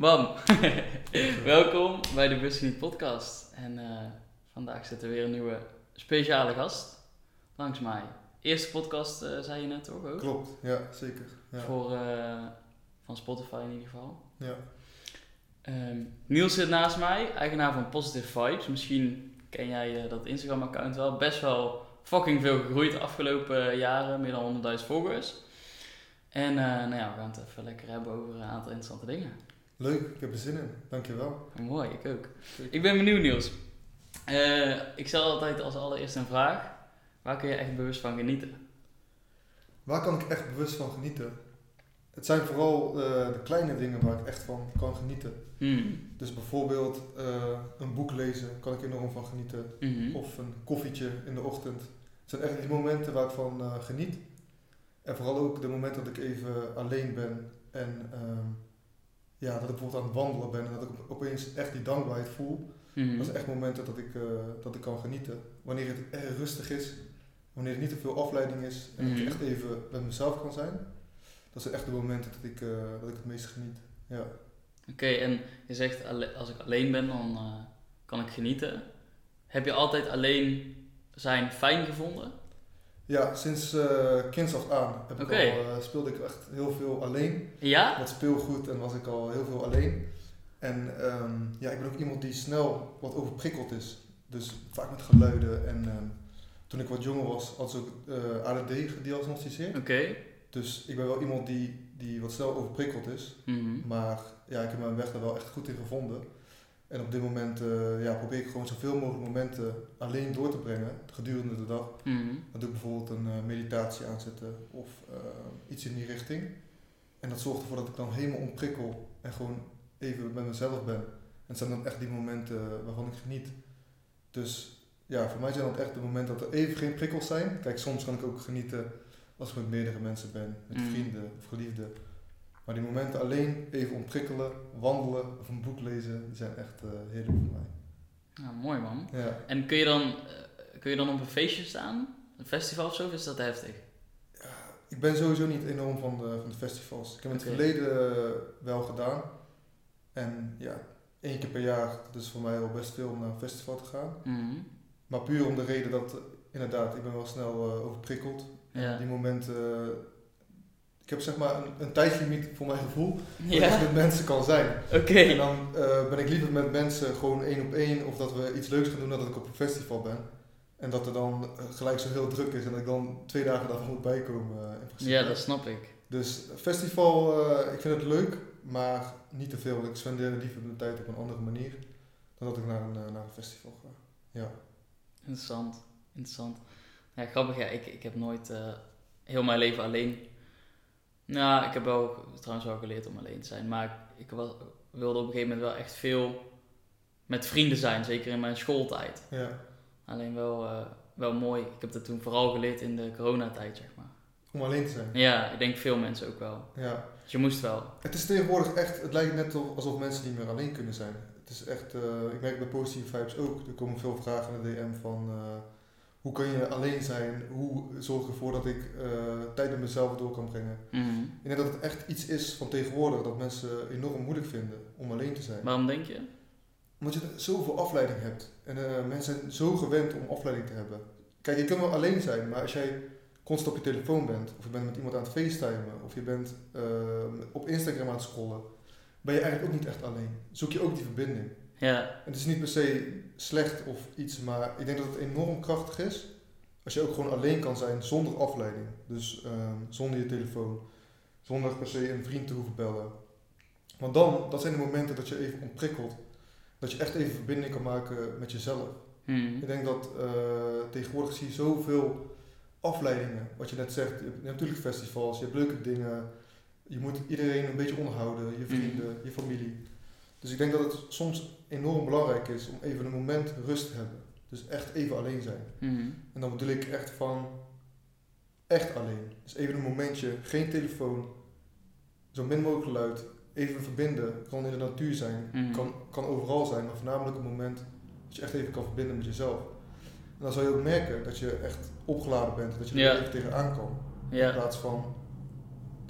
Bam, welkom bij de Busgeniet podcast. En eh, vandaag zit er weer een nieuwe speciale gast langs mij. Eerste podcast eh, zei je net toch ook? Klopt, ja, zeker. Ja. Voor, eh, van Spotify in ieder geval. ja. Ehm, Niels zit naast mij, eigenaar van Positive Vibes. Misschien ken jij dat Instagram account wel. Best wel fucking veel gegroeid de afgelopen jaren, meer dan 100.000 volgers. En nou ja, we gaan het even lekker hebben over een aantal interessante dingen. Leuk, ik heb er zin in. Dankjewel. Mooi, ik ook. Ik ben benieuwd, Niels. Eh, ik stel altijd als allereerste een vraag. Waar kun je echt bewust van genieten? Waar kan ik echt bewust van genieten? Het zijn vooral eh, de kleine dingen waar ik echt van kan genieten. Hmm. Dus bijvoorbeeld eh, een boek lezen, kan ik enorm van genieten. Mhm. Of een koffietje in de ochtend. Het zijn echt die momenten waar ik van geniet. En vooral ook de momenten dat ik even alleen ben. En ehm, ja, dat ik bijvoorbeeld aan het wandelen ben. En dat ik opeens echt die dankbaarheid voel. Mhm. Dat zijn echt momenten dat ik, eh, dat ik kan genieten. Wanneer het erg rustig is, wanneer er niet te veel afleiding is en dat Mhm. ik echt even met mezelf kan zijn. Dat zijn echt de momenten dat ik, eh, dat ik het meest geniet. Ja. Oké, en je zegt als ik alleen ben, dan eh, kan ik genieten. Heb je altijd alleen zijn fijn gevonden? Ja, sinds eh kinds af aan heb ik al, eh, speelde ik echt heel veel alleen. Ja? Met speelgoed en was ik al heel veel alleen. En ehm, ja, ik ben ook iemand die snel wat overprikkeld is. Dus vaak met geluiden. En ehm, toen ik wat jonger was, had ze ook eh, ADD gediagnosticeerd. Oké. Dus ik ben wel iemand die, die wat snel overprikkeld is. Mhm. Maar ja, ik heb mijn weg daar wel echt goed in gevonden. En op dit moment eh, ja, probeer ik gewoon zoveel mogelijk momenten alleen door te brengen gedurende de dag. Mhm. Dan doe ik bijvoorbeeld een eh, meditatie aanzetten of eh, iets in die richting. En dat zorgt ervoor dat ik dan helemaal ontprikkel en gewoon even met mezelf ben. En het zijn dan echt die momenten waarvan ik geniet. Dus ja, voor mij zijn dat echt de momenten dat er even geen prikkels zijn. Kijk, soms kan ik ook genieten als ik met meerdere mensen ben, met Mm. vrienden of geliefden. Maar die momenten alleen even ontprikkelen, wandelen of een boek lezen, die zijn echt eh heerlijk voor mij. Ja, mooi man. Ja. En kun je, dan, eh, kun je dan op een feestje staan? Een festival of zo? Of is dat heftig? Ik ben sowieso niet enorm van de, van de festivals. Ik heb in het Oké. verleden eh, wel gedaan. En ja, één keer per jaar, dat is voor mij al best veel om naar een festival te gaan. Mhm. Maar puur om de reden dat, inderdaad, ik ben wel snel overprikkeld. En Ja. die momenten, ik heb zeg maar een, een tijdslimiet voor mijn gevoel, dat ik met mensen kan zijn. Oké. En dan eh, ben ik liever met mensen gewoon één op één, of dat we iets leuks gaan doen dan dat ik op een festival ben. En dat er dan eh, gelijk zo heel druk is en dat ik dan twee dagen daarvan moet bijkomen. principe. Ja, dat snap ik. Dus festival, ik vind het leuk, maar niet te veel. Ik spendeer liever mijn tijd op een andere manier dan dat ik naar een, naar een festival ga. Ja. Interessant. Interessant. Ja, grappig. Ja, ik, ik heb nooit heel mijn leven alleen... Nou, ik heb wel trouwens wel geleerd om alleen te zijn. Maar ik, was, wilde op een gegeven moment wel echt veel met vrienden zijn. Zeker in mijn schooltijd. ja. Alleen wel, eh, wel mooi. Ik heb dat toen vooral geleerd in de coronatijd, zeg maar. Om alleen te zijn. Ja, ik denk veel mensen ook wel. Ja. Dus je moest wel. Het is tegenwoordig echt, het lijkt net of- alsof mensen niet meer alleen kunnen zijn. Het is echt, eh, ik merk bij Positive Vibes ook, er komen veel vragen in de DM van eh, hoe kun je alleen zijn? Hoe zorg je ervoor dat ik eh, tijd met mezelf door kan brengen? Mhm. Ik denk dat het echt iets is van tegenwoordig dat mensen enorm moeilijk vinden om alleen te zijn. Waarom denk je? Omdat je zoveel afleiding hebt. En eh, mensen zijn zo gewend om afleiding te hebben. Kijk, je kunt wel alleen zijn, maar als jij constant op je telefoon bent, of je bent met iemand aan het facetimen, of je bent eh, op Instagram aan het scrollen, ben je eigenlijk ook niet echt alleen. Zoek je ook die verbinding. Ja. Het is niet per se slecht of iets, maar ik denk dat het enorm krachtig is als je ook gewoon alleen kan zijn zonder afleiding. Dus ehm, zonder je telefoon, zonder per se een vriend te hoeven bellen. Want dan, dat zijn de momenten dat je even ontprikkelt. Dat je echt even verbinding kan maken met jezelf. Mhm. Ik denk dat eh, tegenwoordig zie je zoveel afleidingen. Wat je net zegt, je hebt natuurlijk festivals, je hebt leuke dingen. Je moet iedereen een beetje onderhouden, je vrienden, je familie. Dus ik denk dat het soms enorm belangrijk is om even een moment rust te hebben. Dus echt even alleen zijn. Mhm. En dan bedoel ik echt van echt alleen. Dus even een momentje, geen telefoon, zo min mogelijk geluid, even verbinden. Kan in de natuur zijn, Mhm. kan, kan overal zijn, maar voornamelijk een moment dat je echt even kan verbinden met jezelf. En dan zal je ook merken dat je echt opgeladen bent, dat je er Ja. even tegenaan kan. In plaats van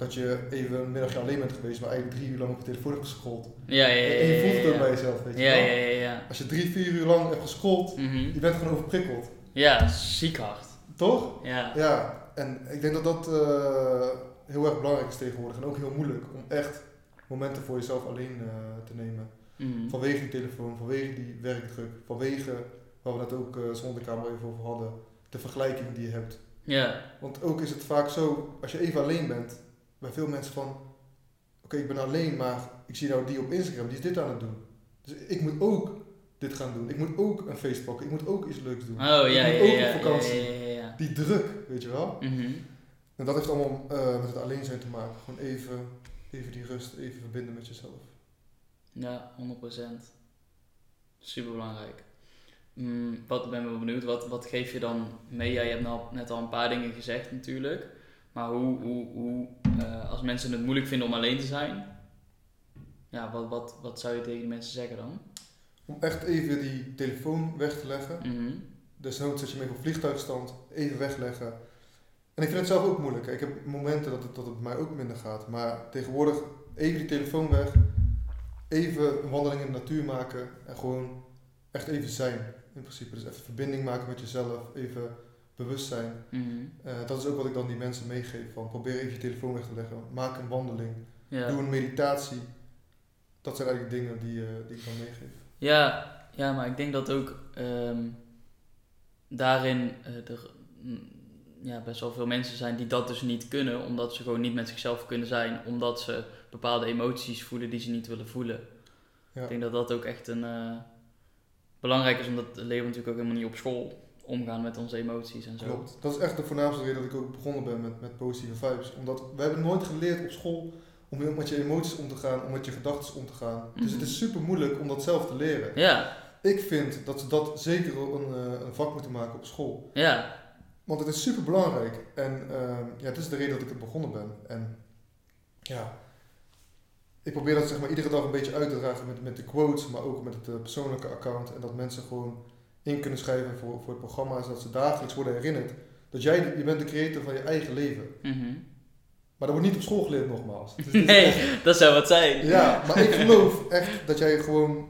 dat je even een middagje alleen bent geweest, maar eigenlijk drie uur lang op je telefoon hebt gescrolld. Ja, ja, ja. en je voelt het ook bij jezelf, weet je Ja, wel. ja, ja, ja. Als je drie, vier uur lang hebt gescrolld, Mhm. je bent gewoon overprikkeld. Ja, ziek hard. Toch? Ja. Ja, en ik denk dat dat eh, heel erg belangrijk is tegenwoordig. En ook heel moeilijk om echt momenten voor jezelf alleen eh, te nemen. Mhm. Vanwege die telefoon, vanwege die werkdruk, vanwege, waar we net ook eh zonder de kamer even over hadden, de vergelijking die je hebt. Ja. Want ook is het vaak zo, als je even alleen bent, bij veel mensen van, oké ik ben alleen, maar ik zie nou die op Instagram, die is dit aan het doen. Dus ik moet ook dit gaan doen. Ik moet ook een feest pakken, ik moet ook iets leuks doen. Oh, ja, ik ja, moet ja. ook ja, op ja, vakantie. Ja. Die druk, weet je wel. Mhm. En dat heeft allemaal eh, met het alleen zijn te maken. Gewoon even, even die rust, even verbinden met jezelf. Ja, 100%. Super belangrijk. Mm, wat ik ben wel benieuwd, wat, wat geef je dan mee? Ja, je hebt nou net al een paar dingen gezegd natuurlijk. Maar hoe, hoe, hoe eh, als mensen het moeilijk vinden om alleen te zijn, ja, wat, wat, wat zou je tegen die mensen zeggen dan? Om echt even die telefoon weg te leggen. Mhm. Desnoods zet je even op vliegtuigstand, even wegleggen. En ik vind het zelf ook moeilijk. Ik heb momenten dat het, dat het bij mij ook minder gaat. Maar tegenwoordig even die telefoon weg. Even een wandeling in de natuur maken. En gewoon echt even zijn. In principe. Dus even verbinding maken met jezelf. Even bewust zijn. Mhm. Eh, dat is ook wat ik dan die mensen meegeef. Van probeer even je telefoon weg te leggen. Maak een wandeling. Ja. Doe een meditatie. Dat zijn eigenlijk dingen die, eh, die ik dan meegeef. Ja, ja, maar ik denk dat ook ehm, daarin eh, er mm, ja, best wel veel mensen zijn die dat dus niet kunnen, omdat ze gewoon niet met zichzelf kunnen zijn, omdat ze bepaalde emoties voelen die ze niet willen voelen. Ja. Ik denk dat dat ook echt een belangrijk is, omdat leven natuurlijk ook helemaal niet op school omgaan met onze emoties en zo. Klopt. Dat is echt de voornaamste reden dat ik ook begonnen ben met, met positieve vibes. Omdat we hebben nooit geleerd op school om met je emoties om te gaan, om met je gedachten om te gaan. Dus Mhm. het is super moeilijk om dat zelf te leren. Ja, Ik vind dat ze dat zeker een, eh, een vak moeten maken op school. ja, Want het is super belangrijk. En ehm, ja, het is de reden dat ik het begonnen ben. En ja, ik probeer dat zeg maar iedere dag een beetje uit te dragen met, met de quotes, maar ook met het eh, persoonlijke account. En dat mensen gewoon in kunnen schrijven voor, voor het programma, zodat ze dagelijks worden herinnerd dat jij, je bent de creator van je eigen leven. mhm. Maar dat wordt niet op school geleerd nogmaals. Dus is nee, echt- dat zou wat zijn. ja, maar ik geloof echt dat jij gewoon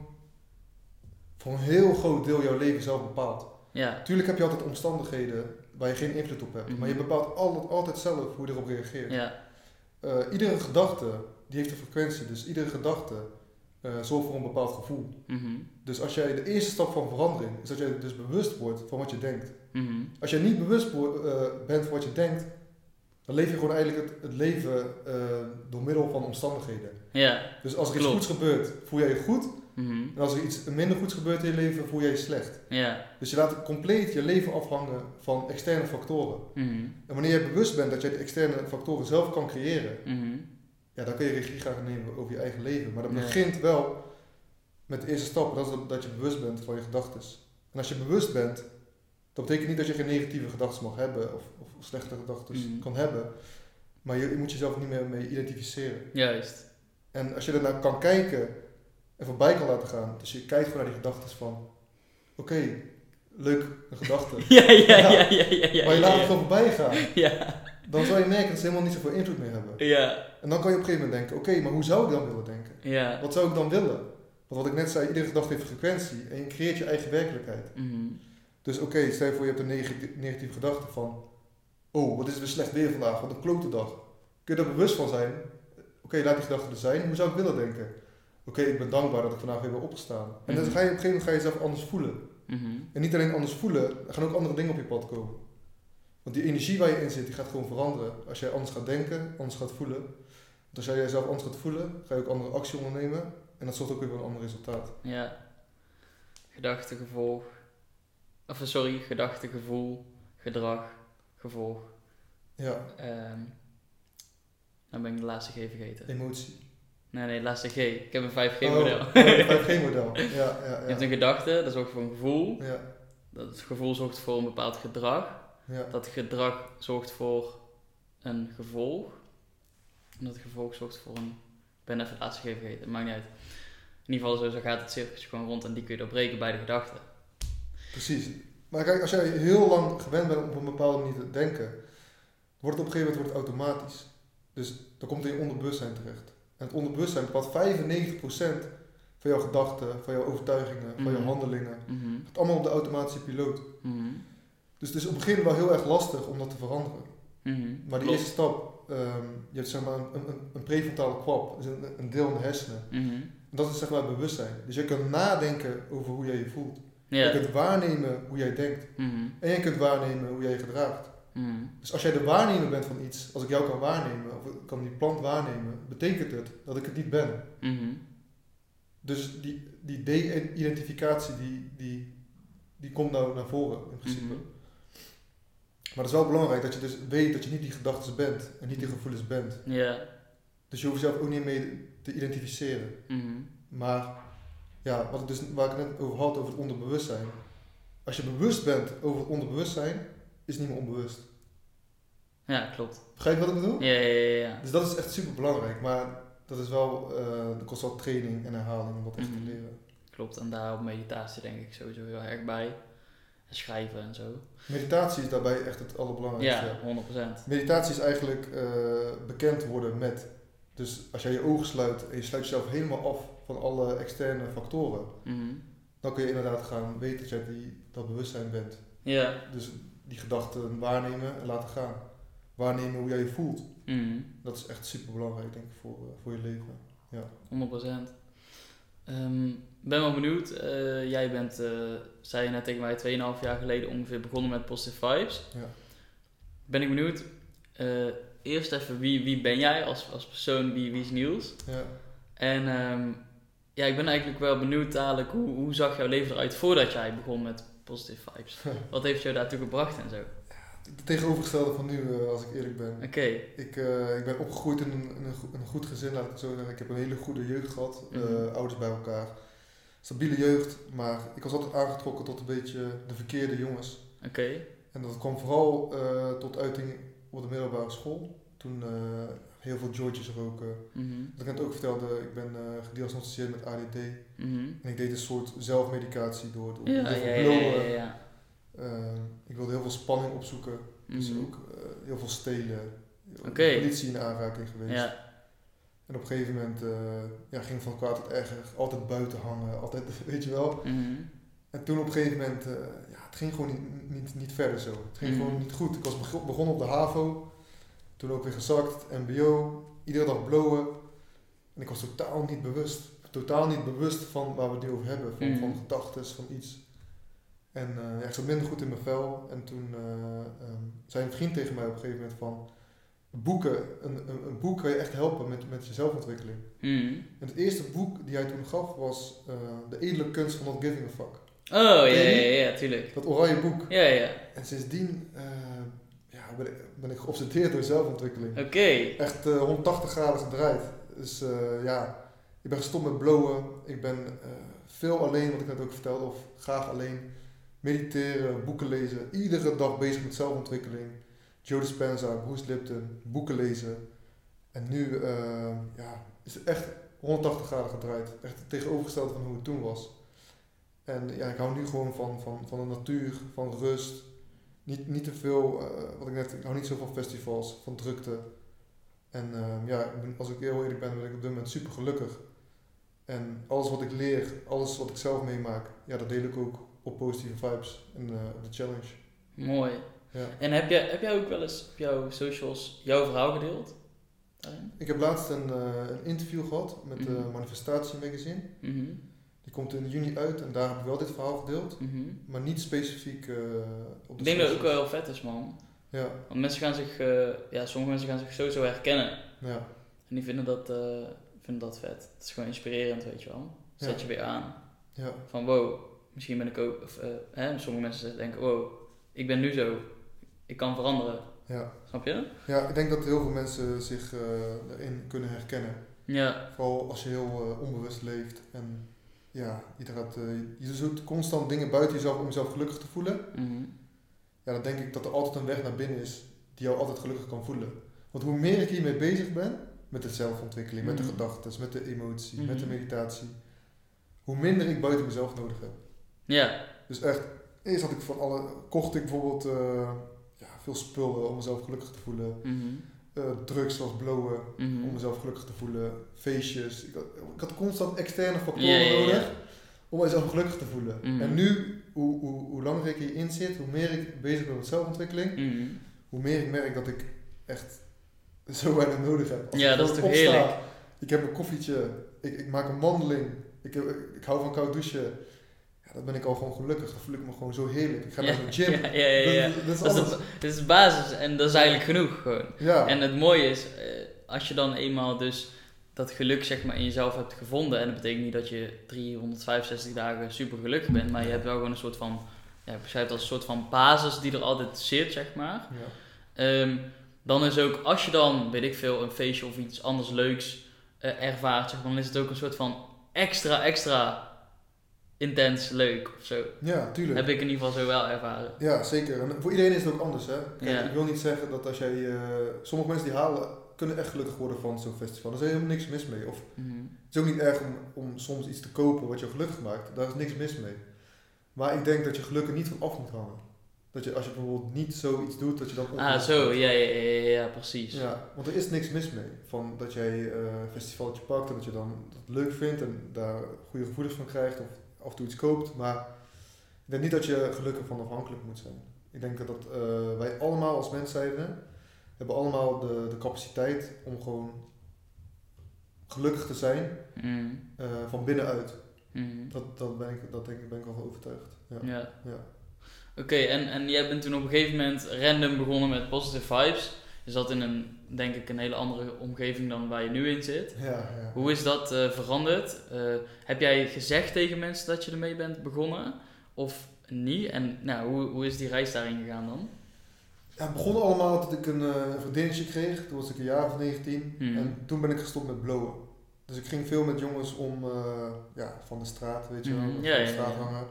voor een heel groot deel jouw leven zelf bepaalt. Ja, Tuurlijk heb je altijd omstandigheden waar je geen invloed op hebt. Mhm. Maar je bepaalt altijd, altijd zelf hoe je erop reageert. ja, Eh, iedere gedachte die heeft een frequentie. Dus iedere gedachte eh, zorgt voor een bepaald gevoel. mhm, Dus als jij de eerste stap van verandering is dat jij dus bewust wordt van wat je denkt. mhm. Als jij niet bewust eh, bent van wat je denkt, dan leef je gewoon eigenlijk het, het leven eh, door middel van omstandigheden. ja, Dus als er iets goeds gebeurt, voel jij je goed. mhm. En als er iets minder goeds gebeurt in je leven, voel jij je slecht. ja, Dus je laat compleet je leven afhangen van externe factoren. mhm, En wanneer je bewust bent dat je de externe factoren zelf kan creëren, ja, dan kun je regie gaan nemen over je eigen leven. Maar dat begint wel met de eerste stap, dat is dat- je bewust bent van je gedachten. En als je bewust bent, dat betekent niet dat je geen negatieve gedachten mag hebben of, of slechte gedachten Mhm. kan hebben. Maar je, je moet jezelf niet meer mee identificeren. Juist. En als je er naar kan kijken en voorbij kan laten gaan, dus je kijkt gewoon naar die gedachten van, oké, leuk, een gedachte. Ja, ja, ja, ja, ja, ja. maar je laat het gewoon voorbij gaan. ja, Dan zal je merken dat ze helemaal niet zoveel invloed meer hebben. ja, En dan kan je op een gegeven moment denken, oké, maar hoe zou ik dan willen denken? ja. Wat zou ik dan willen? Want wat ik net zei, iedere gedachte heeft frequentie en je creëert je eigen werkelijkheid. Mhm. Dus oké, stel je voor je hebt een negatieve, negatieve gedachte van, oh, wat is het weer slecht weer vandaag, wat een klote dag. Kun je er bewust van zijn? Oké, laat die gedachte er zijn. Hoe zou ik willen denken? Oké, ik ben dankbaar dat ik vandaag weer ben opgestaan. En dan Mhm. ga je op een gegeven moment ga je jezelf anders voelen. Mhm. En niet alleen anders voelen, er gaan ook andere dingen op je pad komen. Want die energie waar je in zit, die gaat gewoon veranderen. Als jij anders gaat denken, anders gaat voelen. Want als jij jezelf anders gaat voelen, ga je ook andere actie ondernemen. En dat zorgt ook weer voor een ander resultaat. Ja. Gedachte, gevolg. Of eh, sorry, gedachte, gevoel, gedrag, gevolg. Ja, Ehm dan ben ik de laatste G vergeten. emotie. Nee, nee, de laatste G. Ik heb een 5G Oh, model. een 5G-model. Ja, ja, Je hebt ja. een gedachte, dat zorgt voor een gevoel. Ja, Dat gevoel zorgt voor een bepaald gedrag. ja. Dat gedrag zorgt voor een gevolg. En dat gevolg zorgt voor een... Ik ben even het laatste G vergeten, maakt niet uit. In ieder geval, zo, zo gaat het cirkeltje gewoon rond en die kun je doorbreken bij de gedachten. Precies. Maar kijk, als jij heel lang gewend bent om op een bepaalde manier te denken, wordt het op een gegeven moment wordt het automatisch. Dus dan komt het in je onderbewustzijn terecht. En het onderbewustzijn bepaalt 95% van jouw gedachten, van jouw overtuigingen, van jouw Mhm. handelingen. Mhm. Het allemaal op de automatische piloot. Mhm. Dus het is op het begin wel heel erg lastig om dat te veranderen. Maar die Klopt. eerste stap, ehm, je hebt zeg maar een, een, een prefrontale kwap, dus een, een deel in de hersenen. Mhm. En dat is zeg maar het bewustzijn. Dus je kunt nadenken over hoe jij je voelt. Je kunt waarnemen hoe jij denkt. Mhm. En je kunt waarnemen hoe jij je gedraagt. Mhm. Dus als jij de waarnemer bent van iets, als ik jou kan waarnemen, of ik kan die plant waarnemen, betekent het dat ik het niet ben. Dus die, die de-identificatie, die, die, die komt nou naar voren in principe. Mhm. Maar het is wel belangrijk dat je dus weet dat je niet die gedachten bent en niet die gevoelens bent. Ja. Dus je hoeft jezelf ook niet mee te identificeren. Mhm. Maar ja, wat ik dus, waar ik het net over had, over het onderbewustzijn. Als je bewust bent over het onderbewustzijn, is het niet meer onbewust. Ja, klopt. Begrijp je wat ik bedoel? Ja, ja, ja. ja. Dus dat is echt super belangrijk. Maar dat is wel, eh dat kost wel training en herhaling om dat echt Mhm. te leren. Klopt, en daar op meditatie denk ik sowieso heel erg bij. En schrijven en zo. Meditatie is daarbij echt het allerbelangrijkste. Ja, 100%. Meditatie is eigenlijk eh, bekend worden met. Dus als jij je ogen sluit en je sluit jezelf helemaal af van alle externe factoren, Mhm. dan kun je inderdaad gaan weten dat jij die, dat bewustzijn bent. Ja. Dus die gedachten waarnemen en laten gaan. Waarnemen hoe jij je voelt. Mhm. Dat is echt super belangrijk, denk ik, voor, eh, voor je leven. 100%. Ehm, ben wel benieuwd. eh, jij bent, eh, zei je net tegen mij, 2,5 jaar geleden ongeveer begonnen met Positive Vibes. Ja. Ben ik benieuwd. eh, eerst even, wie, wie ben jij als, als persoon? Wie, wie is Niels? Ja. En ehm, ja, ik ben eigenlijk wel benieuwd dadelijk, hoe, hoe zag jouw leven eruit voordat jij begon met Positive Vibes? Wat heeft jou daartoe gebracht en zo? Het tegenovergestelde van nu, eh, als ik eerlijk ben. Oké. Ik, eh, ik ben opgegroeid in een, in een, go- een goed gezin, laat ik het zo zeggen. Ik heb een hele goede jeugd gehad, eh, Mhm. ouders bij elkaar. Stabiele jeugd, maar ik was altijd aangetrokken tot een beetje de verkeerde jongens. Oké. En dat kwam vooral tot uiting op de middelbare school. Toen heel veel Georges roken. Mhm. Wat ik net ook vertelde, ik ben gediagnosticeerd met ADD. Mhm. En ik deed een soort zelfmedicatie door, door Ja, ja, ja, ja, ja, ik wilde heel veel spanning opzoeken. Dus Mhm. ook eh, heel veel stelen. Oké. Politie in aanraking geweest. Ja. En op een gegeven moment eh, ja, ging van kwaad tot erger. Altijd buiten hangen, altijd, weet je wel. Mhm. En toen op een gegeven moment, eh, ja, het ging gewoon niet, niet, niet verder zo. Het ging Mhm. gewoon niet goed. Ik was beg- begonnen op de HAVO. Toen ook weer gezakt, MBO. Iedere dag blowen. En ik was totaal niet bewust. Totaal niet bewust van waar we het nu over hebben. Van, van gedachten, van iets. En eh, ja, ik zat minder goed in mijn vel. En toen ehm, zei een vriend tegen mij op een gegeven moment van... Boeken, een, een, een boek kan je echt helpen met, met je zelfontwikkeling. Mhm. En het eerste boek die hij toen gaf was eh, De Edele Kunst van Not Giving a Fuck. Oh, ja, ja, ja, tuurlijk. Dat oranje boek. Ja, ja. En sindsdien ja, ben, ik, ben ik geobsedeerd door zelfontwikkeling. Oké. Echt eh 180 graden gedraaid. Dus ja, ik ben gestopt met blowen. Ik ben veel alleen, wat ik net ook vertelde, of graag alleen. Mediteren, boeken lezen. Iedere dag bezig met zelfontwikkeling. Joe Dispenza, Bruce Lipton, boeken lezen. En nu eh, ja, is het echt 180 graden gedraaid. Echt het tegenovergestelde van hoe het toen was. En ja, ik hou nu gewoon van, van, van de natuur, van rust. Niet, niet te veel, eh, wat ik net, ik hou niet zo van festivals, van drukte. En eh, ja, als ik heel eerlijk ben, ben ik op dit moment super gelukkig. En alles wat ik leer, alles wat ik zelf meemaak, ja, dat deel ik ook op positieve vibes en eh, op de challenge. Mooi. Ja. En heb jij, heb jij ook wel eens op jouw socials jouw verhaal gedeeld? Daarin? Ik heb laatst een, eh, een interview gehad met de Mhm. Manifestatie Magazine. Mhm. Die komt in juni uit en daar heb ik wel dit verhaal gedeeld, Mhm. maar niet specifiek eh, op de Ik denk dat het ook wel vet is, man. Ja, Want mensen gaan zich, ja, sommige mensen gaan zich sowieso herkennen. ja, En die vinden dat, vinden dat vet. Het is gewoon inspirerend, weet je wel. Zet Ja. je weer aan. ja, Van wow, misschien ben ik ook, of eh, hè, sommige mensen denken, wow, ik ben nu zo. Ik kan veranderen. ja. Snap je? Ja, ik denk dat heel veel mensen zich eh, erin kunnen herkennen. Ja. Vooral als je heel eh, onbewust leeft en ja, je, gaat, je zoekt constant dingen buiten jezelf om jezelf gelukkig te voelen. Mhm. Ja, dan denk ik dat er altijd een weg naar binnen is die jou altijd gelukkig kan voelen. Want hoe meer ik hiermee bezig ben, met de zelfontwikkeling, met de Mhm. gedachten, met de emotie, met de Mhm. meditatie, hoe minder ik buiten mezelf nodig heb. Ja. Dus echt, eerst had ik van alle, kocht ik bijvoorbeeld eh, ja, veel spullen om mezelf gelukkig te voelen. Mhm. eh, drugs zoals blowen, Mhm. om mezelf gelukkig te voelen. Feestjes. Ik had, ik had constant externe factoren Ja, ja, ja. nodig om mezelf gelukkig te voelen. Mhm. En nu, hoe, hoe, hoe langer ik hierin zit, hoe meer ik bezig ben met zelfontwikkeling, hoe meer ik merk dat ik echt zo weinig nodig heb. Als Ja, ik dat is toch heerlijk? Ik heb een koffietje, ik, ik maak een wandeling, ik, heb, ik hou van koud douchen. Dan ben ik al gewoon gelukkig. Dan voel ik me gewoon zo heerlijk. Ik ga naar de gym. Ja, ja, ja. Dat, dat is alles. dat is de basis en dat is eigenlijk genoeg gewoon. Ja. En het mooie is, eh, als je dan eenmaal dus dat geluk zeg maar in jezelf hebt gevonden, en dat betekent niet dat je 365 dagen super gelukkig bent, maar je hebt wel gewoon een soort van, ja, ik beschrijf het als een soort van basis die er altijd zit, zeg maar. ja. Ehm, dan is ook, als je dan, weet ik veel, een feestje of iets anders leuks eh, ervaart, zeg maar, dan is het ook een soort van extra, extra intens leuk of zo. ja, tuurlijk. Heb ik in ieder geval zo wel ervaren. Ja, zeker. En voor iedereen is het ook anders, hè. Kijk, Ja. Ik wil niet zeggen dat als jij... eh, sommige mensen die halen, kunnen echt gelukkig worden van zo'n festival. Daar is helemaal niks mis mee. Of Mhm. het is ook niet erg om, om soms iets te kopen wat je gelukkig maakt. Daar is niks mis mee. Maar ik denk dat je geluk er niet van af moet hangen. Dat je, als je bijvoorbeeld niet zoiets doet, dat je dan... Ah, zo, ja, ja, ja, precies. Ja, want er is niks mis mee. Van dat jij eh, een festivaltje pakt en dat je dan dat leuk vindt en daar goede gevoelens van krijgt of af en toe iets koopt. Maar ik denk niet dat je gelukkig van afhankelijk moet zijn. Ik denk dat eh, wij allemaal als mens zijn, hebben allemaal de, de capaciteit om gewoon gelukkig te zijn Mhm. eh, van binnenuit. Mhm. Dat, dat, ben ik, dat denk ik, ben ik wel van overtuigd. Ja. Ja. Ja. Oké, en, en jij bent toen op een gegeven moment random begonnen met positive vibes. Je zat in een, denk ik, een hele andere omgeving dan waar je nu in zit. Ja, ja. Hoe is dat eh, veranderd? Eh, heb jij gezegd tegen mensen dat je ermee bent begonnen? Of niet? En nou, hoe, hoe is die reis daarin gegaan dan? Ja, het begon allemaal dat ik een eh, vriendinnetje kreeg. Toen was ik een jaar of 19. Mhm. En toen ben ik gestopt met blowen. Dus ik ging veel met jongens om, ja, van de straat, weet je wel. Mhm, van de straat ja. hangen.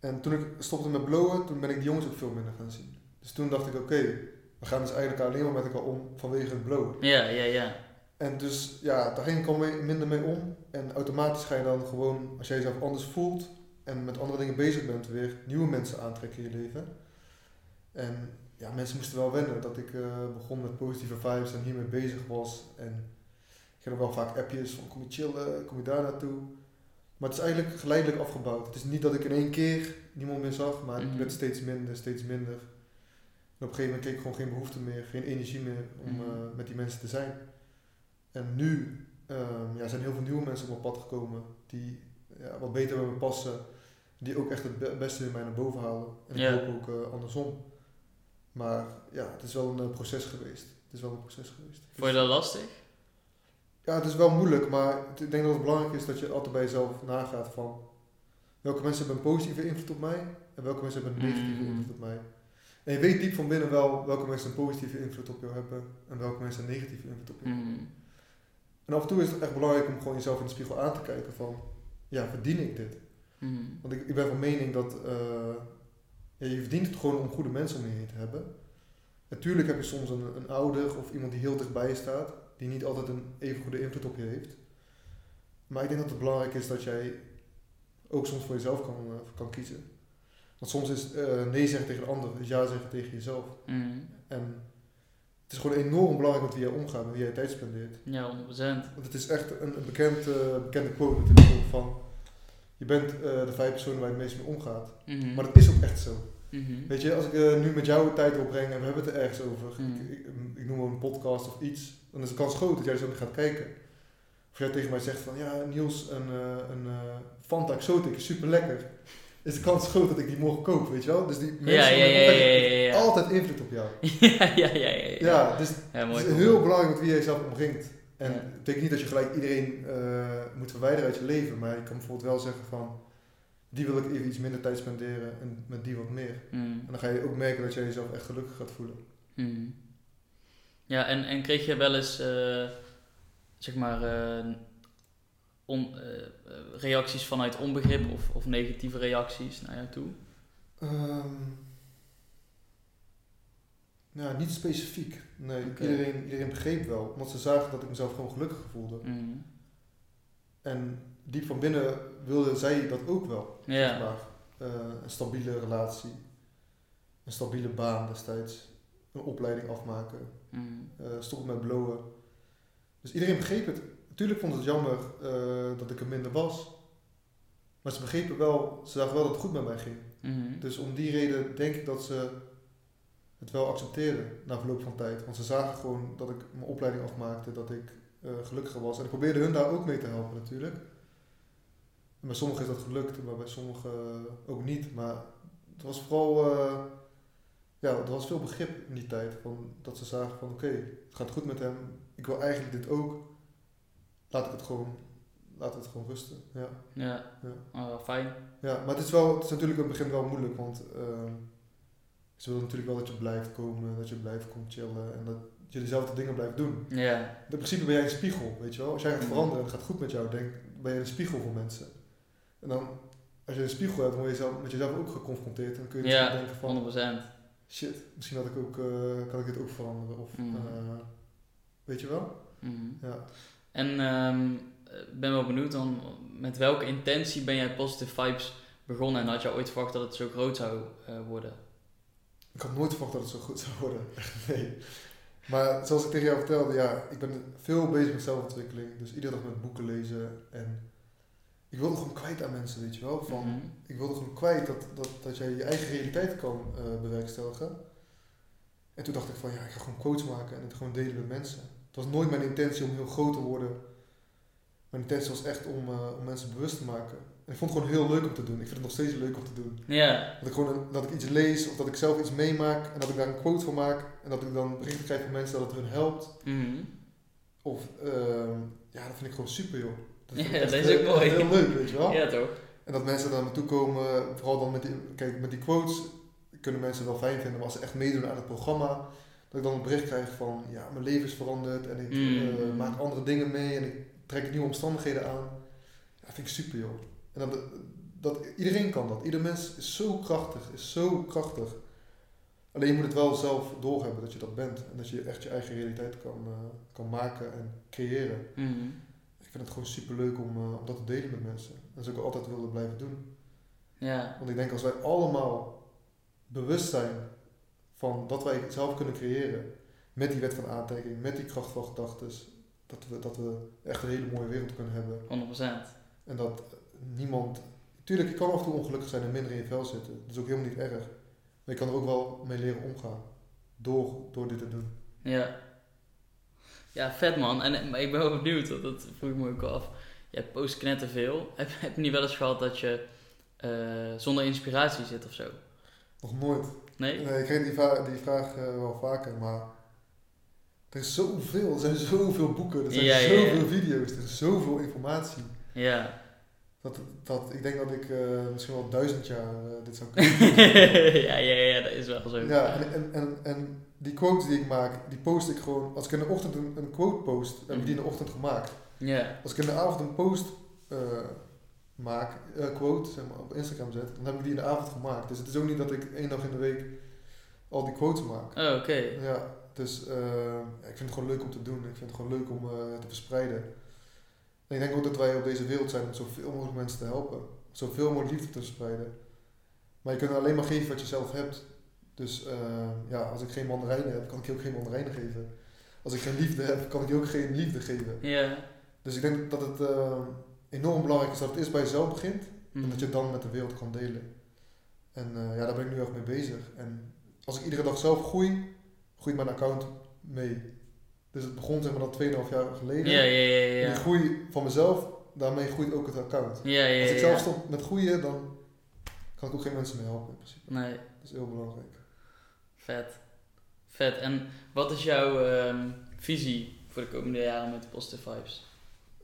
En toen ik stopte met blowen, toen ben ik die jongens ook veel minder gaan zien. Dus toen dacht ik, oké, we gaan dus eigenlijk alleen maar met elkaar om vanwege het blowen. Ja, ja, ja. En dus ja, daar ging ik al mee- minder mee om. En automatisch ga je dan gewoon, als jij jezelf anders voelt en met andere dingen bezig bent, weer nieuwe mensen aantrekken in je leven. En ja, mensen moesten wel wennen dat ik eh, begon met positieve vibes en hiermee bezig was. En ik kreeg wel vaak appjes van kom je chillen, kom je daar naartoe. Maar het is eigenlijk geleidelijk afgebouwd. Het is niet dat ik in één keer niemand meer zag, maar het Mhm. werd steeds minder, steeds minder. En op een gegeven moment kreeg ik gewoon geen behoefte meer, geen energie meer om Mhm. eh, met die mensen te zijn. En nu ehm, ja, zijn heel veel nieuwe mensen op mijn pad gekomen die ja, wat beter bij me passen, die ook echt het be- beste in mij naar boven halen. En ik hoop ook eh, andersom. Maar ja, het is wel een eh, proces geweest. Het is wel een proces geweest. Vond je dat lastig? Ja, het is wel moeilijk, maar ik denk dat het belangrijk is dat je altijd bij jezelf nagaat van welke mensen hebben een positieve invloed op mij en welke mensen hebben een negatieve Mhm. invloed op mij. En je weet diep van binnen wel welke mensen een positieve invloed op jou hebben en welke mensen een negatieve invloed op jou hebben. Mhm. En af en toe is het echt belangrijk om gewoon jezelf in de spiegel aan te kijken van, ja, verdien ik dit? Mhm. Want ik, ik ben van mening dat eh, ja, je verdient het gewoon om goede mensen om je heen te hebben. Natuurlijk heb je soms een, een ouder of iemand die heel dichtbij je staat, die niet altijd een even goede invloed op je heeft. Maar ik denk dat het belangrijk is dat jij ook soms voor jezelf kan, eh, kan kiezen. Want soms is eh, nee zeggen tegen een ander, is ja zeggen tegen jezelf. Mhm. En het is gewoon enorm belangrijk met wie jij omgaat, met wie jij tijd spendeert. Ja, 100%. Want het is echt een, een bekend, eh, bekende quote natuurlijk ook van... Je bent eh, de vijf personen waar je het meest mee omgaat. Mhm. Maar dat is ook echt zo. Mhm. Weet je, als ik nu met jou tijd wil brengen en we hebben het er ergens over, Mm. ik, ik, ik noem een podcast of iets, dan is de kans groot dat jij zo gaat kijken. Of jij tegen mij zegt van, ja Niels, een, een Fanta Exotic is super lekker. Is de kans groot dat ik die morgen koop, weet je wel? Dus die mensen Ja, altijd invloed op jou. ja, ja, ja, ja. Ja, dus het is heel belangrijk met wie jij jezelf omringt. En het betekent niet dat je gelijk iedereen eh, moet verwijderen uit je leven, maar je kan bijvoorbeeld wel zeggen van, die wil ik even iets minder tijd spenderen en met die wat meer. Mhm. En dan ga je ook merken dat jij jezelf echt gelukkig gaat voelen. Mhm. Ja, en, en kreeg je wel eens, eh, zeg maar, eh, on, eh, eh, reacties vanuit onbegrip of, of negatieve reacties naar jou toe? Ehm ja, niet specifiek. Nee, iedereen, iedereen begreep wel. Omdat ze zagen dat ik mezelf gewoon gelukkig voelde. Mhm. En diep van binnen wilden zij dat ook wel. Zeg Ja. maar. Eh, een stabiele relatie. Een stabiele baan destijds. een opleiding afmaken, eh stoppen met blowen. Dus iedereen begreep het. Natuurlijk vond het jammer eh, dat ik er minder was. Maar ze begrepen wel, ze zagen wel dat het goed met mij ging. Mhm. Dus om die reden denk ik dat ze het wel accepteerden na verloop van tijd. Want ze zagen gewoon dat ik mijn opleiding afmaakte, dat ik eh, gelukkiger was. En ik probeerde hun daar ook mee te helpen natuurlijk. En bij sommigen is dat gelukt, maar bij sommigen eh, ook niet. Maar het was vooral, ja, er was veel begrip in die tijd. Van, dat ze zagen van oké, het gaat goed met hem. Ik wil eigenlijk dit ook. Laat ik het gewoon, laat het gewoon rusten. Ja. Ja, Ja. Oh, fijn. Ja, maar het is, wel, het is natuurlijk in het begin wel moeilijk, want ehm, ze willen natuurlijk wel dat je blijft komen, dat je blijft komt chillen en dat je dezelfde dingen blijft doen. Ja, In principe ben jij een spiegel, weet je wel. Als jij gaat Mhm. veranderen en het gaat goed met jou, denk, ben je een spiegel voor mensen. En dan, als je een spiegel hebt, dan word je zelf, met jezelf ook geconfronteerd en dan kun je Ja, denken van, 100%. shit, misschien had ik ook, eh, kan ik dit ook veranderen. Of, Mhm. eh, weet je wel? Mhm. Ja. En ik ben wel benieuwd dan, met welke intentie ben jij Positive Vibes begonnen en had je ooit verwacht dat het zo groot zou eh, worden? Ik had nooit verwacht dat het zo goed zou worden. nee. Maar zoals ik tegen jou vertelde, ja, ik ben veel bezig met zelfontwikkeling. Dus iedere dag met boeken lezen. En ik wilde gewoon kwijt aan mensen, weet je wel. Van, Mhm. Ik wilde gewoon kwijt dat, dat, dat jij je eigen realiteit kan eh, bewerkstelligen. En toen dacht ik van, ja, ik ga gewoon quotes maken en het gewoon delen met mensen. Het was nooit mijn intentie om heel groot te worden. Mijn intentie was echt om, eh, om mensen bewust te maken. En ik vond het gewoon heel leuk om te doen. Ik vind het nog steeds leuk om te doen. Ja, Dat ik gewoon een- dat ik iets lees of dat ik zelf iets meemaak en dat ik daar een quote van maak en dat ik dan berichten krijg van mensen dat het hun helpt. Mhm. Of ehm, ja, dat vind ik gewoon super joh. ik Ja, dat is ook eh, mooi. Heel leuk, weet je wel. ja toch? En dat mensen naar me toe komen, vooral dan met die, kijk, met die quotes kunnen mensen wel fijn vinden, maar als ze echt meedoen aan het programma, dat ik dan een bericht krijg van ja, mijn leven is veranderd en ik Mm. eh, maak andere dingen mee en ik trek nieuwe omstandigheden aan. Ja, dat vind ik super joh. En dat, dat, iedereen kan dat. Ieder mens is zo krachtig, is zo krachtig. Alleen je moet het wel zelf doorhebben dat je dat bent. En dat je echt je eigen realiteit kan, eh, kan maken en creëren. Mhm. Ik vind het gewoon super leuk om, eh, om dat te delen met mensen. En dat zou ik altijd willen blijven doen. Ja, Want ik denk als wij allemaal bewust zijn van dat wij zelf kunnen creëren. Met die wet van aantrekking, met die kracht van gedachten. Dat we, dat we echt een hele mooie wereld kunnen hebben. 100%. En dat niemand. Tuurlijk, je kan af en toe ongelukkig zijn en minder in je vel zitten. Dat is ook helemaal niet erg. Maar je kan er ook wel mee leren omgaan. Door, door dit te doen. Ja. Ja, vet man. En maar ik ben wel benieuwd, dat, dat vroeg ik me ook af. Je post knetterveel. Heb, heb je niet wel eens gehad dat je eh, zonder inspiratie zit of zo? Nog nooit. Nee? Nee, ik kreeg die, va- die vraag eh, wel vaker, maar. Er is zoveel, er zijn zoveel boeken, er zijn Ja, ja, ja. zoveel video's, er is zoveel informatie. Ja. Dat, dat, ik denk dat ik eh, misschien wel duizend jaar eh, dit zou kunnen. ja, ja, ja, dat is wel zo. ja, en, en, en, en die quotes die ik maak, die post ik gewoon. Als ik in de ochtend een, een quote post, heb ik die in de ochtend gemaakt. Ja. Als ik in de avond een post maak, eh, quote, zeg maar, op Instagram zet, dan heb ik die in de avond gemaakt. Dus het is ook niet dat ik één dag in de week al die quotes maak. Oh, oké. Ja, dus eh, ja, ik vind het gewoon leuk om te doen. Ik vind het gewoon leuk om eh, te verspreiden. En ik denk ook dat wij op deze wereld zijn om zoveel mogelijk mensen te helpen. Zoveel mogelijk liefde te verspreiden. Maar je kunt alleen maar geven wat je zelf hebt. Dus ja, als ik geen mandarijnen heb, kan ik je ook geen mandarijnen geven. Als ik geen liefde heb, kan ik je ook geen liefde geven. Ja. Dus ik denk dat het enorm belangrijk is dat het eerst bij jezelf begint. En Mhm. dat je het dan met de wereld kan delen. En eh, ja, daar ben ik nu echt mee bezig. En als ik iedere dag zelf groei, groeit mijn account mee. Dus het begon zeg maar dat 2,5 jaar geleden. Ja, ja, ja, En ja. die groei van mezelf, daarmee groeit ook het account. Ja, ja, Als ik zelf stop met groeien, dan kan ik ook geen mensen meer helpen in principe. Nee, Dat is heel belangrijk. vet. Vet. En wat is jouw ehm, visie voor de komende jaren met Positive Vibes?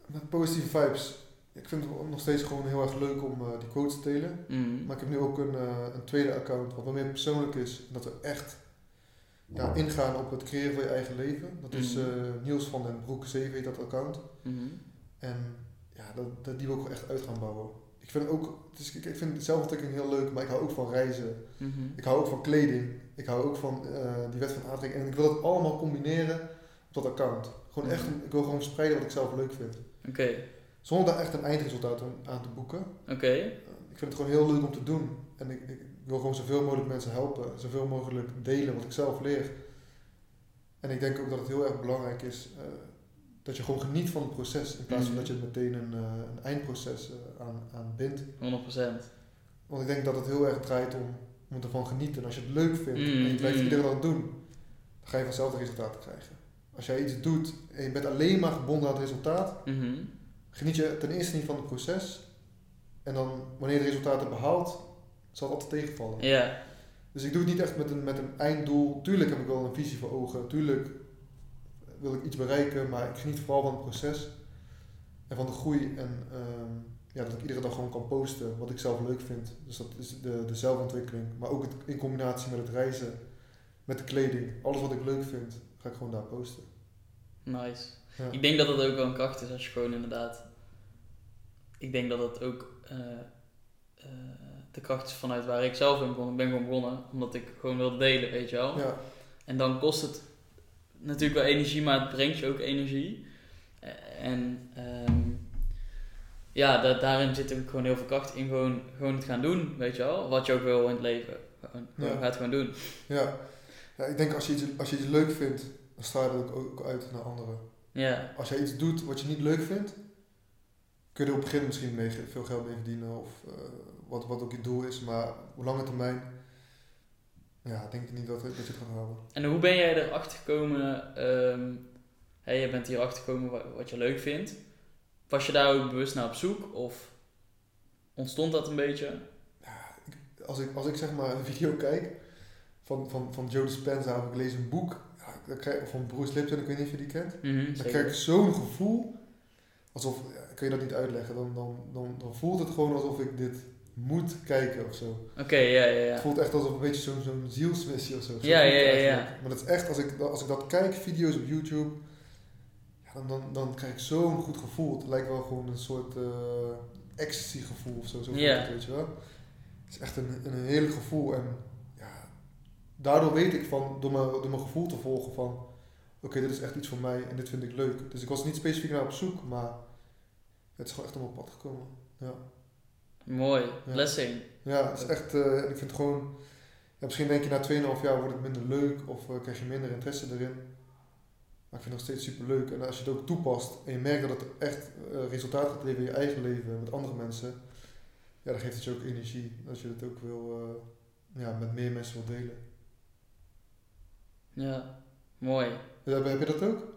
Met positieve vibes. Ik vind het nog steeds gewoon heel erg leuk om eh, die quotes te delen. Mhm. Maar ik heb nu ook een, eh, een tweede account wat wat meer persoonlijk is. Dat we echt ja, ingaan op het creëren van je eigen leven. Dat is Mhm. eh, Niels van den Broek 7 heet dat account. Mhm. En ja, dat, dat, die wil ik wel echt uit gaan bouwen. Ik vind ook, het is, ik ik vind zelfontwikkeling heel leuk, maar ik hou ook van reizen. Mhm. Ik hou ook van kleding. Ik hou ook van eh, die wet van aantrekking. En ik wil dat allemaal combineren op dat account. Gewoon echt, ik wil gewoon spreiden wat ik zelf leuk vind. Oké, Zonder daar echt een eindresultaat aan, te boeken. oké. Eh, Ik vind het gewoon heel leuk om te doen. En ik, ik wil gewoon zoveel mogelijk mensen helpen. Zoveel mogelijk delen wat ik zelf leer. En ik denk ook dat het heel erg belangrijk is eh, dat je gewoon geniet van het proces. In plaats van Mhm. dat je meteen een, eh, een eindproces aan, aan bindt. 100%. Want ik denk dat het heel erg draait om, om ervan genieten. En als je het leuk vindt Mm, en je blijft mm. iedere dag doen, dan ga je vanzelf de resultaten krijgen. Als jij iets doet en je bent alleen maar gebonden aan het resultaat, Mhm. Geniet je ten eerste niet van het proces. En dan, wanneer je de resultaten behaalt, zal het altijd tegenvallen. Ja, Dus ik doe het niet echt met een, met een einddoel. Tuurlijk heb ik wel een visie voor ogen. Tuurlijk wil ik iets bereiken, maar ik geniet vooral van het proces en van de groei. En ehm, ja, dat ik iedere dag gewoon kan posten wat ik zelf leuk vind. Dus dat is de, de zelfontwikkeling. Maar ook het, in combinatie met het reizen, met de kleding. Alles wat ik leuk vind, ga ik gewoon daar posten. Nice. Ja. Ik denk dat dat ook wel een kracht is als je gewoon inderdaad. Ik denk dat dat ook eh, eh, de kracht is vanuit waar ik zelf ben begonnen. Ik ben gewoon begonnen omdat ik gewoon wilde delen, weet je wel. Ja, En dan kost het natuurlijk wel energie, maar het brengt je ook energie. Eh, En ehm, ja, da- daarin zit ook gewoon heel veel kracht in gewoon, gewoon het gaan doen, weet je wel. Wat je ook wil in het leven. Gewoon, Ja. gewoon doen. ja. ja ik denk als je, iets, als je iets leuk vindt, dan straal je dat ook, uit naar anderen. Ja, Als jij iets doet wat je niet leuk vindt, kun je er op het begin misschien mee, veel geld mee verdienen of eh, wat, wat ook je doel is. Maar op lange termijn, ja, denk ik niet dat, dat je het gaat halen. En hoe ben jij erachter gekomen? ehm hey, je bent hier achter gekomen wat, wat je leuk vindt. Was je daar ook bewust naar op zoek? Of ontstond dat een beetje? Als ik, als ik zeg maar een video kijk van, van, van Joe Dispenza of ik lees een boek, dan krijg, of van Bruce Lipton, ik weet niet of je die kent. Mhm, Dan krijg ik zo'n gevoel, alsof, kun je dat niet uitleggen, dan, dan, dan, dan voelt het gewoon alsof ik dit moet kijken of zo. Oké, ja, ja, Het voelt echt alsof een beetje zo'n zo'n zielsmissie of zo. Zo Ja, ja, ja. Maar dat is echt, als ik, als ik dat kijk, video's op YouTube, ja, dan, dan, dan krijg ik zo'n goed gevoel. Het lijkt wel gewoon een soort eh ecstasy gevoel of zo. zo Ja. het, weet je wel. Het is echt een, een heerlijk gevoel. En daardoor weet ik van, door mijn, door mijn gevoel te volgen van, oké, dit is echt iets voor mij en dit vind ik leuk. Dus ik was niet specifiek naar op zoek, maar het is gewoon echt op mijn pad gekomen. Ja. Mooi. Ja. Blessing. Ja, het is echt, eh, ik vind het gewoon, ja, misschien denk je na 2,5 jaar wordt het minder leuk of eh, krijg je minder interesse erin. Maar ik vind het nog steeds super leuk. En als je het ook toepast en je merkt dat het echt eh, resultaat gaat leveren in je eigen leven met andere mensen, ja, dan geeft het je ook energie. Dat je het ook wil, ja, met meer mensen wil delen. Ja, mooi. Heb, heb je dat ook?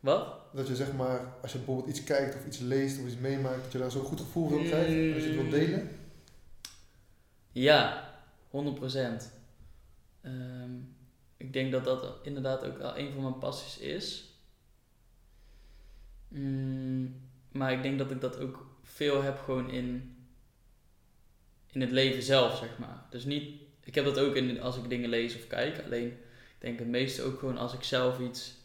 Wat? Dat je zeg maar, als je bijvoorbeeld iets kijkt of iets leest of iets meemaakt, dat je daar zo'n goed gevoel krijgen en dat je het wilt delen? Ja, 100%. Ehm, ik denk dat dat inderdaad ook wel een van mijn passies is. Mm, maar ik denk dat ik dat ook veel heb gewoon in, in het leven zelf, zeg maar. Dus niet, ik heb dat ook in, als ik dingen lees of kijk. Alleen, denk het meeste ook gewoon als ik zelf iets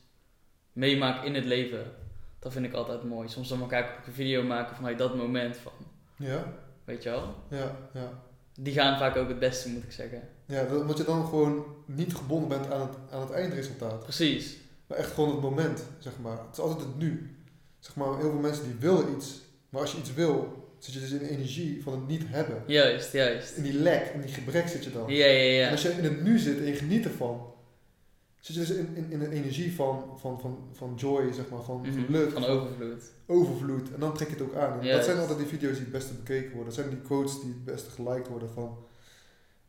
meemaak in het leven. Dat vind ik altijd mooi. Soms dan ga ik ook een video maken vanuit dat moment van, Ja, weet je wel. ja, ja. Die gaan vaak ook het beste, moet ik zeggen. Ja, dat- omdat je dan gewoon niet gebonden bent aan het, aan het eindresultaat. Precies. Maar echt gewoon het moment, zeg maar. Het is altijd het nu. Zeg maar, heel veel mensen die willen iets. Maar als je iets wil, zit je dus in de energie van het niet hebben. Juist, juist. In die lek, in die gebrek zit je dan. Ja, ja, En ja. als je in het nu zit en je geniet ervan, zit je dus in, in, in een energie van, van, van, van joy, zeg maar, van Mhm, geluk, Van overvloed. overvloed. En dan trek je het ook aan. Dat zijn altijd die video's die het beste bekeken worden. Dat zijn die quotes die het beste geliked worden van...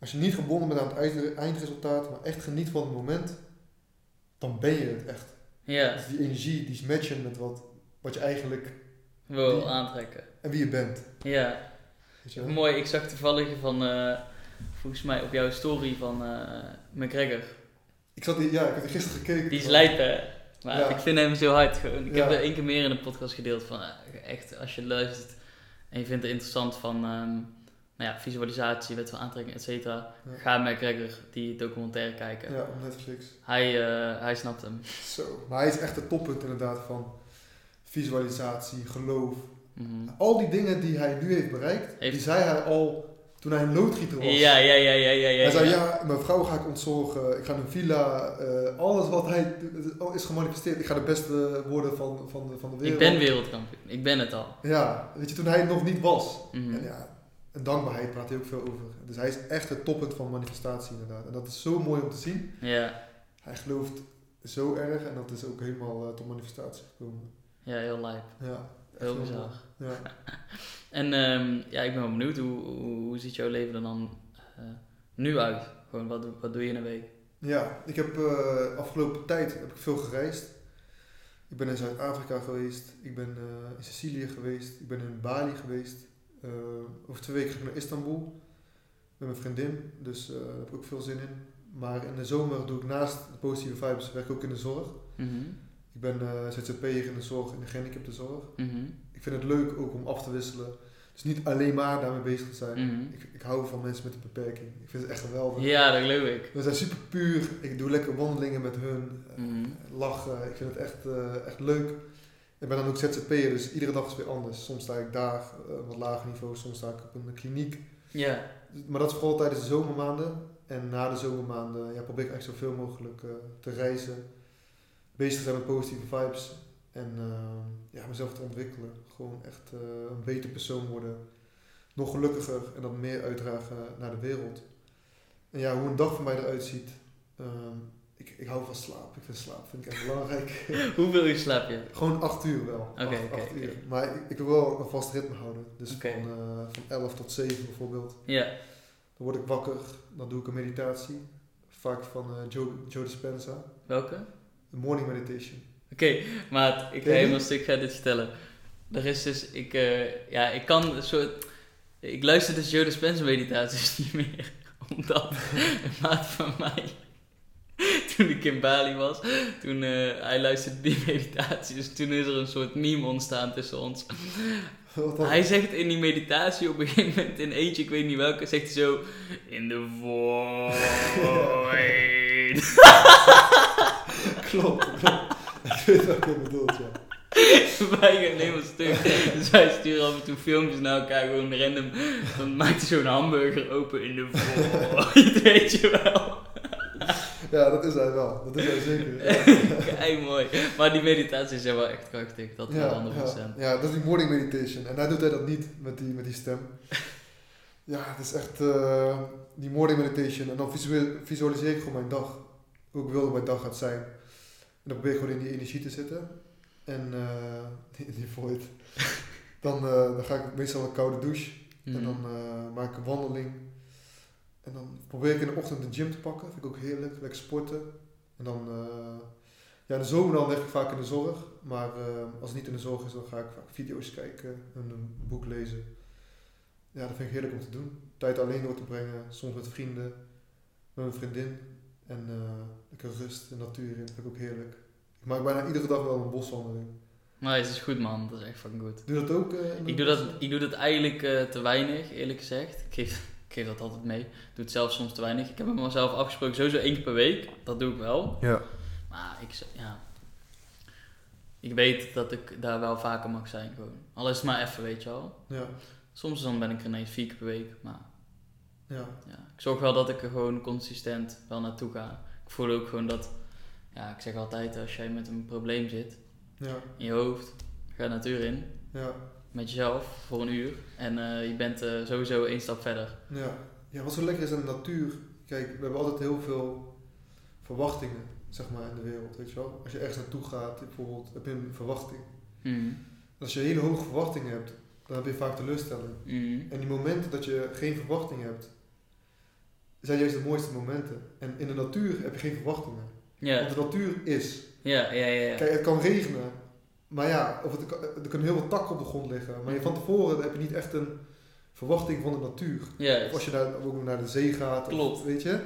Als je niet gebonden bent aan het eind- eindresultaat, maar echt geniet van het moment, dan ben je het echt. Ja, Dus die energie, die is matchen met wat, wat je eigenlijk wil Die- aantrekken. en wie je bent. Ja, je mooi. Ik zag toevallig van, eh, volgens mij op jouw story van eh, McGregor. Ik, zat die, ja, ik heb die gisteren gekeken. Die is lijp, hè. Maar Ja. ik vind hem zo hard gewoon. Ik Ja. heb er één keer meer in de podcast gedeeld van, eh, echt, als je luistert en je vindt het interessant van, ehm, nou ja, visualisatie, wet van aantrekking, et cetera. Ja. Ga McGregor die documentaire kijken. Ja, op Netflix. Hij, eh, hij snapt hem. Zo. Maar hij is echt het toppunt inderdaad van visualisatie, geloof. Mhm. Al die dingen die hij nu heeft bereikt, Heeft- die zei hij al toen hij een loodgieter was. Ja, ja, ja, ja, ja, ja. hij zei, ja. mijn vrouw ga ik ontzorgen, ik ga een villa, eh, alles wat hij doet, is gemanifesteerd. Ik ga de beste worden van, van, de, van de wereld. Ik ben wereldkampioen. Ik ben het al. Ja, weet je, toen hij het nog niet was. Mhm. En ja, en dankbaarheid praat hij ook veel over. Dus hij is echt het toppunt van manifestatie inderdaad. En dat is zo mooi om te zien. Ja, Hij gelooft zo erg en dat is ook helemaal eh, tot manifestatie gekomen. Ja, heel lijp. Ja, Heel bizar. Ja. En ehm, ja, ik ben wel benieuwd, hoe, hoe, hoe ziet jouw leven er dan eh, nu uit? Gewoon, wat, doe- wat doe je in een week? Ja, ik heb eh afgelopen tijd heb ik veel gereisd. Ik ben in Zuid-Afrika geweest, ik ben eh, in Sicilië geweest, ik ben in Bali geweest. Over twee weken ga ik naar Istanbul met mijn vriendin, dus daar heb ik ook veel zin in. Maar in de zomer doe ik naast de positieve vibes, werk ook in de zorg. Mhm, Ik ben eh ZZP'er in de zorg, in de gehandicaptenzorg. Ik vind het leuk ook om af te wisselen. Dus niet alleen maar daarmee bezig te zijn. mhm. Ik, ik hou van mensen met een beperking. Ik vind het echt geweldig. Ja, dat geloof ik. We zijn super puur. Ik doe lekker wandelingen met hun. eh, Mhm. Lachen. Ik vind het echt, eh, echt leuk. Ik ben dan ook ZZP'er, dus iedere dag is weer anders. Soms sta ik daar, op wat lager niveau. Soms sta ik op een kliniek. Ja, Maar dat is vooral tijdens de zomermaanden. En na de zomermaanden ja, probeer ik eigenlijk zoveel mogelijk te reizen. Bezig te zijn met positieve vibes. En eh, ja, mezelf te ontwikkelen. Gewoon echt eh, een beter persoon worden. Nog gelukkiger en dat meer uitdragen naar de wereld. En ja, hoe een dag voor mij eruit ziet. ehm, ik, ik hou van slaap. Ik vind slaap vind ik echt belangrijk. hoeveel uur slaap je? Gewoon acht uur wel. Oké, uur. Maar ik, ik wil wel een vast ritme houden. Dus van, eh, van 11 tot 7 bijvoorbeeld. Ja, Dan word ik wakker, dan doe ik een meditatie. Vaak van eh, Joe, Joe Dispenza. welke? Een morning meditation. Oké, maat, ik ga helemaal stuk ga dit vertellen. Er is dus, ik, eh, ja, ik kan een soort, ik luister dus Joe Dispenza meditaties niet meer. Omdat een maat van mij, toen ik in Bali was, toen eh, hij luisterde die meditaties, dus toen is er een soort meme ontstaan tussen ons. Hij zegt in die meditatie op een gegeven moment in eentje, ik weet niet welke, zegt hij zo, in the void. Ik weet wat je bedoelt, ja. wij gaan helemaal stuk. Dus wij sturen af en toe filmpjes naar elkaar, gewoon random. Dan maakt hij zo'n hamburger open in de void, weet je wel. Ja, dat is hij wel. Dat is hij zeker. Ja, Kijk, mooi. Maar die meditaties zijn wel echt krachtig, dat ja, wel 100%. ja. ja, dat is die morning meditation. En hij doet hij dat niet met die, met die stem. Ja, het is echt eh, die morning meditation. En dan visualiseer ik gewoon mijn dag. Hoe ik wil dat mijn dag gaat zijn. En dan probeer ik gewoon in die energie te zitten. En eh, in die void. Dan, eh, dan ga ik meestal een koude douche. En dan eh, maak ik een wandeling. En dan probeer ik in de ochtend de gym te pakken. Vind ik ook heerlijk. Lekker sporten. En dan... ja, in de zomer dan werk ik vaak in de zorg. Maar als het niet in de zorg is, dan ga ik vaak video's kijken en een boek lezen. Ja, dat vind ik heerlijk om te doen. Tijd alleen door te brengen. Soms met vrienden. Met mijn vriendin. En eh, lekker rust en natuur in. Dat vind ik ook heerlijk. Ik maak bijna iedere dag wel een boswandeling. Maar het is goed man, dat is echt fucking goed. Doe je dat ook? eh, in de Ik doe dat, ik doe dat eigenlijk eh, te weinig, eerlijk gezegd. Ik geef, ik geef dat altijd mee. Ik doe het zelf soms te weinig. Ik heb met mezelf afgesproken, sowieso één keer per week. Dat doe ik wel. Ja. Maar ik, ja, ik weet dat ik daar wel vaker mag zijn gewoon. Al is het maar even, weet je wel. Ja. Soms dan ben ik er ineens vier keer per week. Maar Ja. ja, ik zorg wel dat ik er gewoon consistent wel naartoe ga. Ik voel ook gewoon dat, ja, ik zeg altijd, als jij met een probleem zit Ja. in je hoofd, ga de natuur in. Ja. Met jezelf voor een uur. En eh, je bent eh, sowieso één stap verder. Ja. ja, wat zo lekker is aan de natuur. Kijk, we hebben altijd heel veel verwachtingen, zeg maar, in de wereld, weet je wel. Als je ergens naartoe gaat, bijvoorbeeld, heb je een verwachting. Mhm. Als je hele hoge verwachtingen hebt, dan heb je vaak teleurstelling. Mhm. En die momenten dat je geen verwachting hebt, zijn juist de mooiste momenten. En in de natuur heb je geen verwachtingen. Ja. Want de natuur is. Ja, ja, ja. ja. Kijk, het kan regenen, maar ja, of het, kan- er kunnen heel veel takken op de grond liggen. Maar je, van tevoren heb je niet echt een verwachting van de natuur. Of als je naar, ook naar de zee gaat, Klopt. Of, weet je.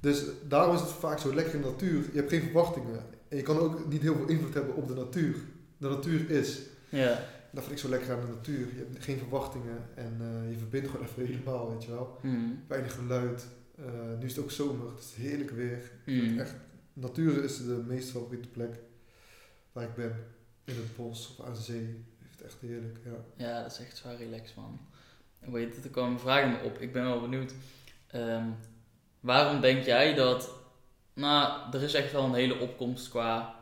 Dus daarom is het vaak zo lekker in de natuur. Je hebt geen verwachtingen. En je kan ook niet heel veel invloed hebben op de natuur. De natuur is. ja. Dat vind ik zo lekker aan de natuur. Je hebt geen verwachtingen en eh, je verbindt gewoon even helemaal, weet je wel. Mhm. Weinig geluid. Eh, nu is het ook zomer, het is heerlijk weer. Het echt, natuur is de meest favoriete plek waar ik ben. In het bos of aan de zee. Het echt heerlijk, ja. Ja, dat is echt zwaar relaxed, man. Weet je, er komen vragen me op. Ik ben wel benieuwd. Ehm, waarom denk jij dat... Nou, er is echt wel een hele opkomst qua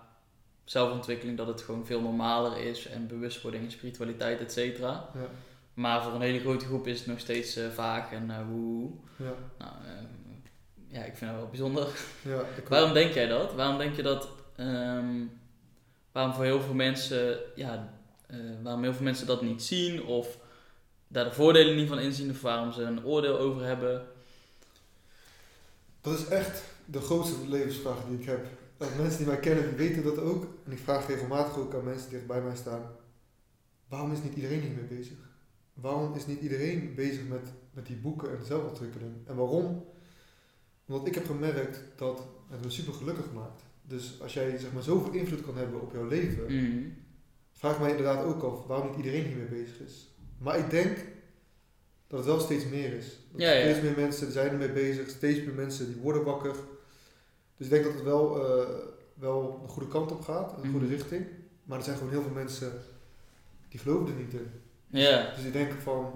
zelfontwikkeling. Dat het gewoon veel normaler is. En bewustwording en spiritualiteit, et cetera. Ja, Maar voor een hele grote groep is het nog steeds eh, vaag en eh woe. ja, Nou, ehm, ja, ik vind dat wel bijzonder. ja. Ik Waarom denk jij dat? Waarom denk je dat ehm, waarom voor heel veel mensen, ja, eh, waarom heel veel mensen dat niet zien of daar de voordelen niet van inzien of waarom ze een oordeel over hebben. Dat is echt de grootste levensvraag die ik heb. En mensen die mij kennen, die weten dat ook. En ik vraag regelmatig ook aan mensen die dicht bij mij staan. Waarom is niet iedereen hiermee bezig? Waarom is niet iedereen bezig met, met die boeken en zelfontwikkeling? En waarom? Omdat ik heb gemerkt dat het me super gelukkig maakt. Dus als jij zeg maar, zoveel invloed kan hebben op jouw leven, Mhm. vraag mij inderdaad ook af waarom niet iedereen hiermee bezig is. Maar ik denk dat het wel steeds meer is. Dat Ja, ja. Steeds meer mensen zijn ermee bezig, steeds meer mensen die worden wakker. Dus ik denk dat het wel, eh, wel de goede kant op gaat, een goede Mhm. richting. Maar er zijn gewoon heel veel mensen die geloven er niet in. Ja. Dus die denken van,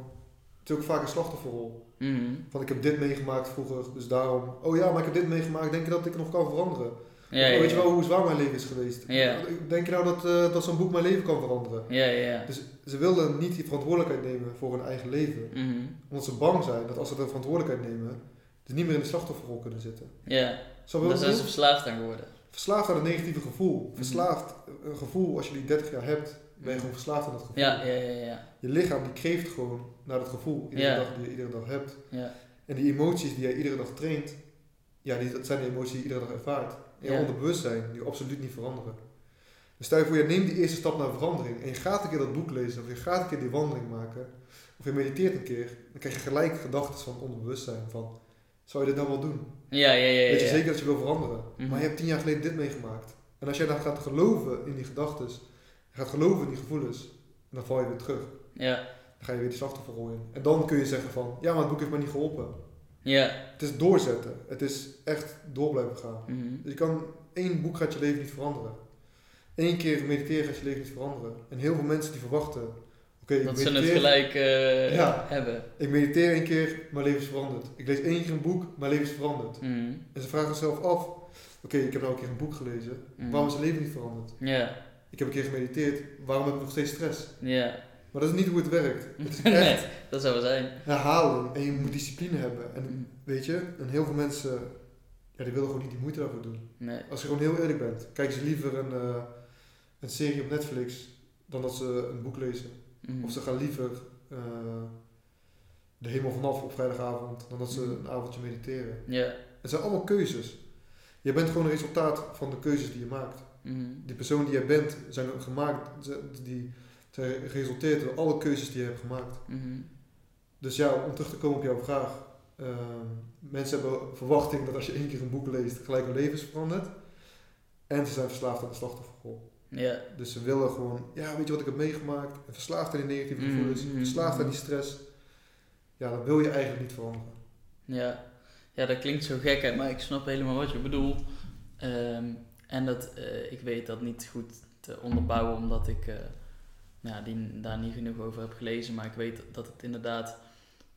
het is ook vaak een slachtofferrol. Mhm. Van ik heb dit meegemaakt vroeger, dus daarom, oh ja, maar ik heb dit meegemaakt, denk je dat ik nog kan veranderen? Ja, ja, Weet je wel hoe zwaar mijn leven is geweest? Ja. Denk je nou dat, eh, dat zo'n boek mijn leven kan veranderen? Ja, ja. Dus ze wilden niet die verantwoordelijkheid nemen voor hun eigen leven. Mhm. Omdat ze bang zijn dat als ze de verantwoordelijkheid nemen, ze niet meer in de slachtofferrol kunnen zitten. Ja, Zo daar zijn ze verslaafd aan geworden. Verslaafd aan een negatieve gevoel. Mhm. Verslaafd, een gevoel als je die 30 jaar hebt, ben je gewoon verslaafd aan dat gevoel. Ja, ja, ja, ja. Je lichaam die kreeft gewoon naar dat gevoel, iedere Ja. dag die je iedere dag hebt. Ja, En die emoties die jij iedere dag traint, ja, die, dat zijn de emoties die je iedere dag ervaart. In je onderbewustzijn, die absoluut niet veranderen. Dus stel je voor, je neemt die eerste stap naar verandering en je gaat een keer dat boek lezen, of je gaat een keer die wandeling maken, of je mediteert een keer, dan krijg je gelijk gedachten van het onderbewustzijn van, zou je dit nou wel doen? ja, ja. ja, Weet je zeker dat je wil veranderen, Mhm. maar je hebt tien jaar geleden dit meegemaakt. En als jij dan gaat geloven in die gedachten, gaat geloven in die gevoelens, dan val je weer terug. Ja, Dan ga je weer die slachtofferrol in. En dan kun je zeggen van, ja, maar het boek heeft me niet geholpen. ja. Het is doorzetten. Het is echt door blijven gaan. Mhm. Dus je kan, één boek gaat je leven niet veranderen. Eén keer mediteren gaat je leven niet veranderen. En heel veel mensen die verwachten, oké, ik Dat ze het mediteer- gelijk eh, Ja. hebben. Ik mediteer één keer, mijn leven is veranderd. Ik lees één keer een boek, mijn leven is veranderd. Mhm. En ze vragen zichzelf af, oké, ik heb nou een keer een boek gelezen. Mhm. Waarom is mijn leven niet veranderd? Ja, Ik heb een keer gemediteerd, waarom heb ik nog steeds stress? ja. Maar dat is niet hoe het werkt. Het is nee, dat zou wel zijn. herhaling en je moet discipline hebben. En Mhm. weet je, en heel veel mensen, ja, die willen gewoon niet die moeite daarvoor doen. Nee. Als je gewoon heel eerlijk bent, kijken ze liever een, eh, een serie op Netflix dan dat ze een boek lezen. Mhm. Of ze gaan liever eh, de hemel vanaf op vrijdagavond dan dat ze Mhm. een avondje mediteren. Ja. Het zijn allemaal keuzes. Je bent gewoon een resultaat van de keuzes die je maakt. Mhm. Die persoon die jij bent, zijn gemaakt, die zijn geresulteerd door alle keuzes die je hebt gemaakt. Mhm. Dus ja, om terug te komen op jouw vraag. ehm, mensen hebben verwachting dat als je één keer een boek leest, gelijk hun leven is veranderd. En ze zijn verslaafd aan de slachtofferrol. Ja. Dus ze willen gewoon, ja, weet je wat ik heb meegemaakt? En verslaafd aan die negatieve Mhm, gevoelens, verslaafd aan die stress. Ja, dan wil je eigenlijk niet veranderen. Ja. ja, dat klinkt zo gek, hè, maar ik snap helemaal wat je bedoelt. Ehm, en dat, eh, ik weet dat niet goed te onderbouwen, omdat ik eh, nou, ja, die, daar niet genoeg over heb gelezen. Maar ik weet dat het inderdaad,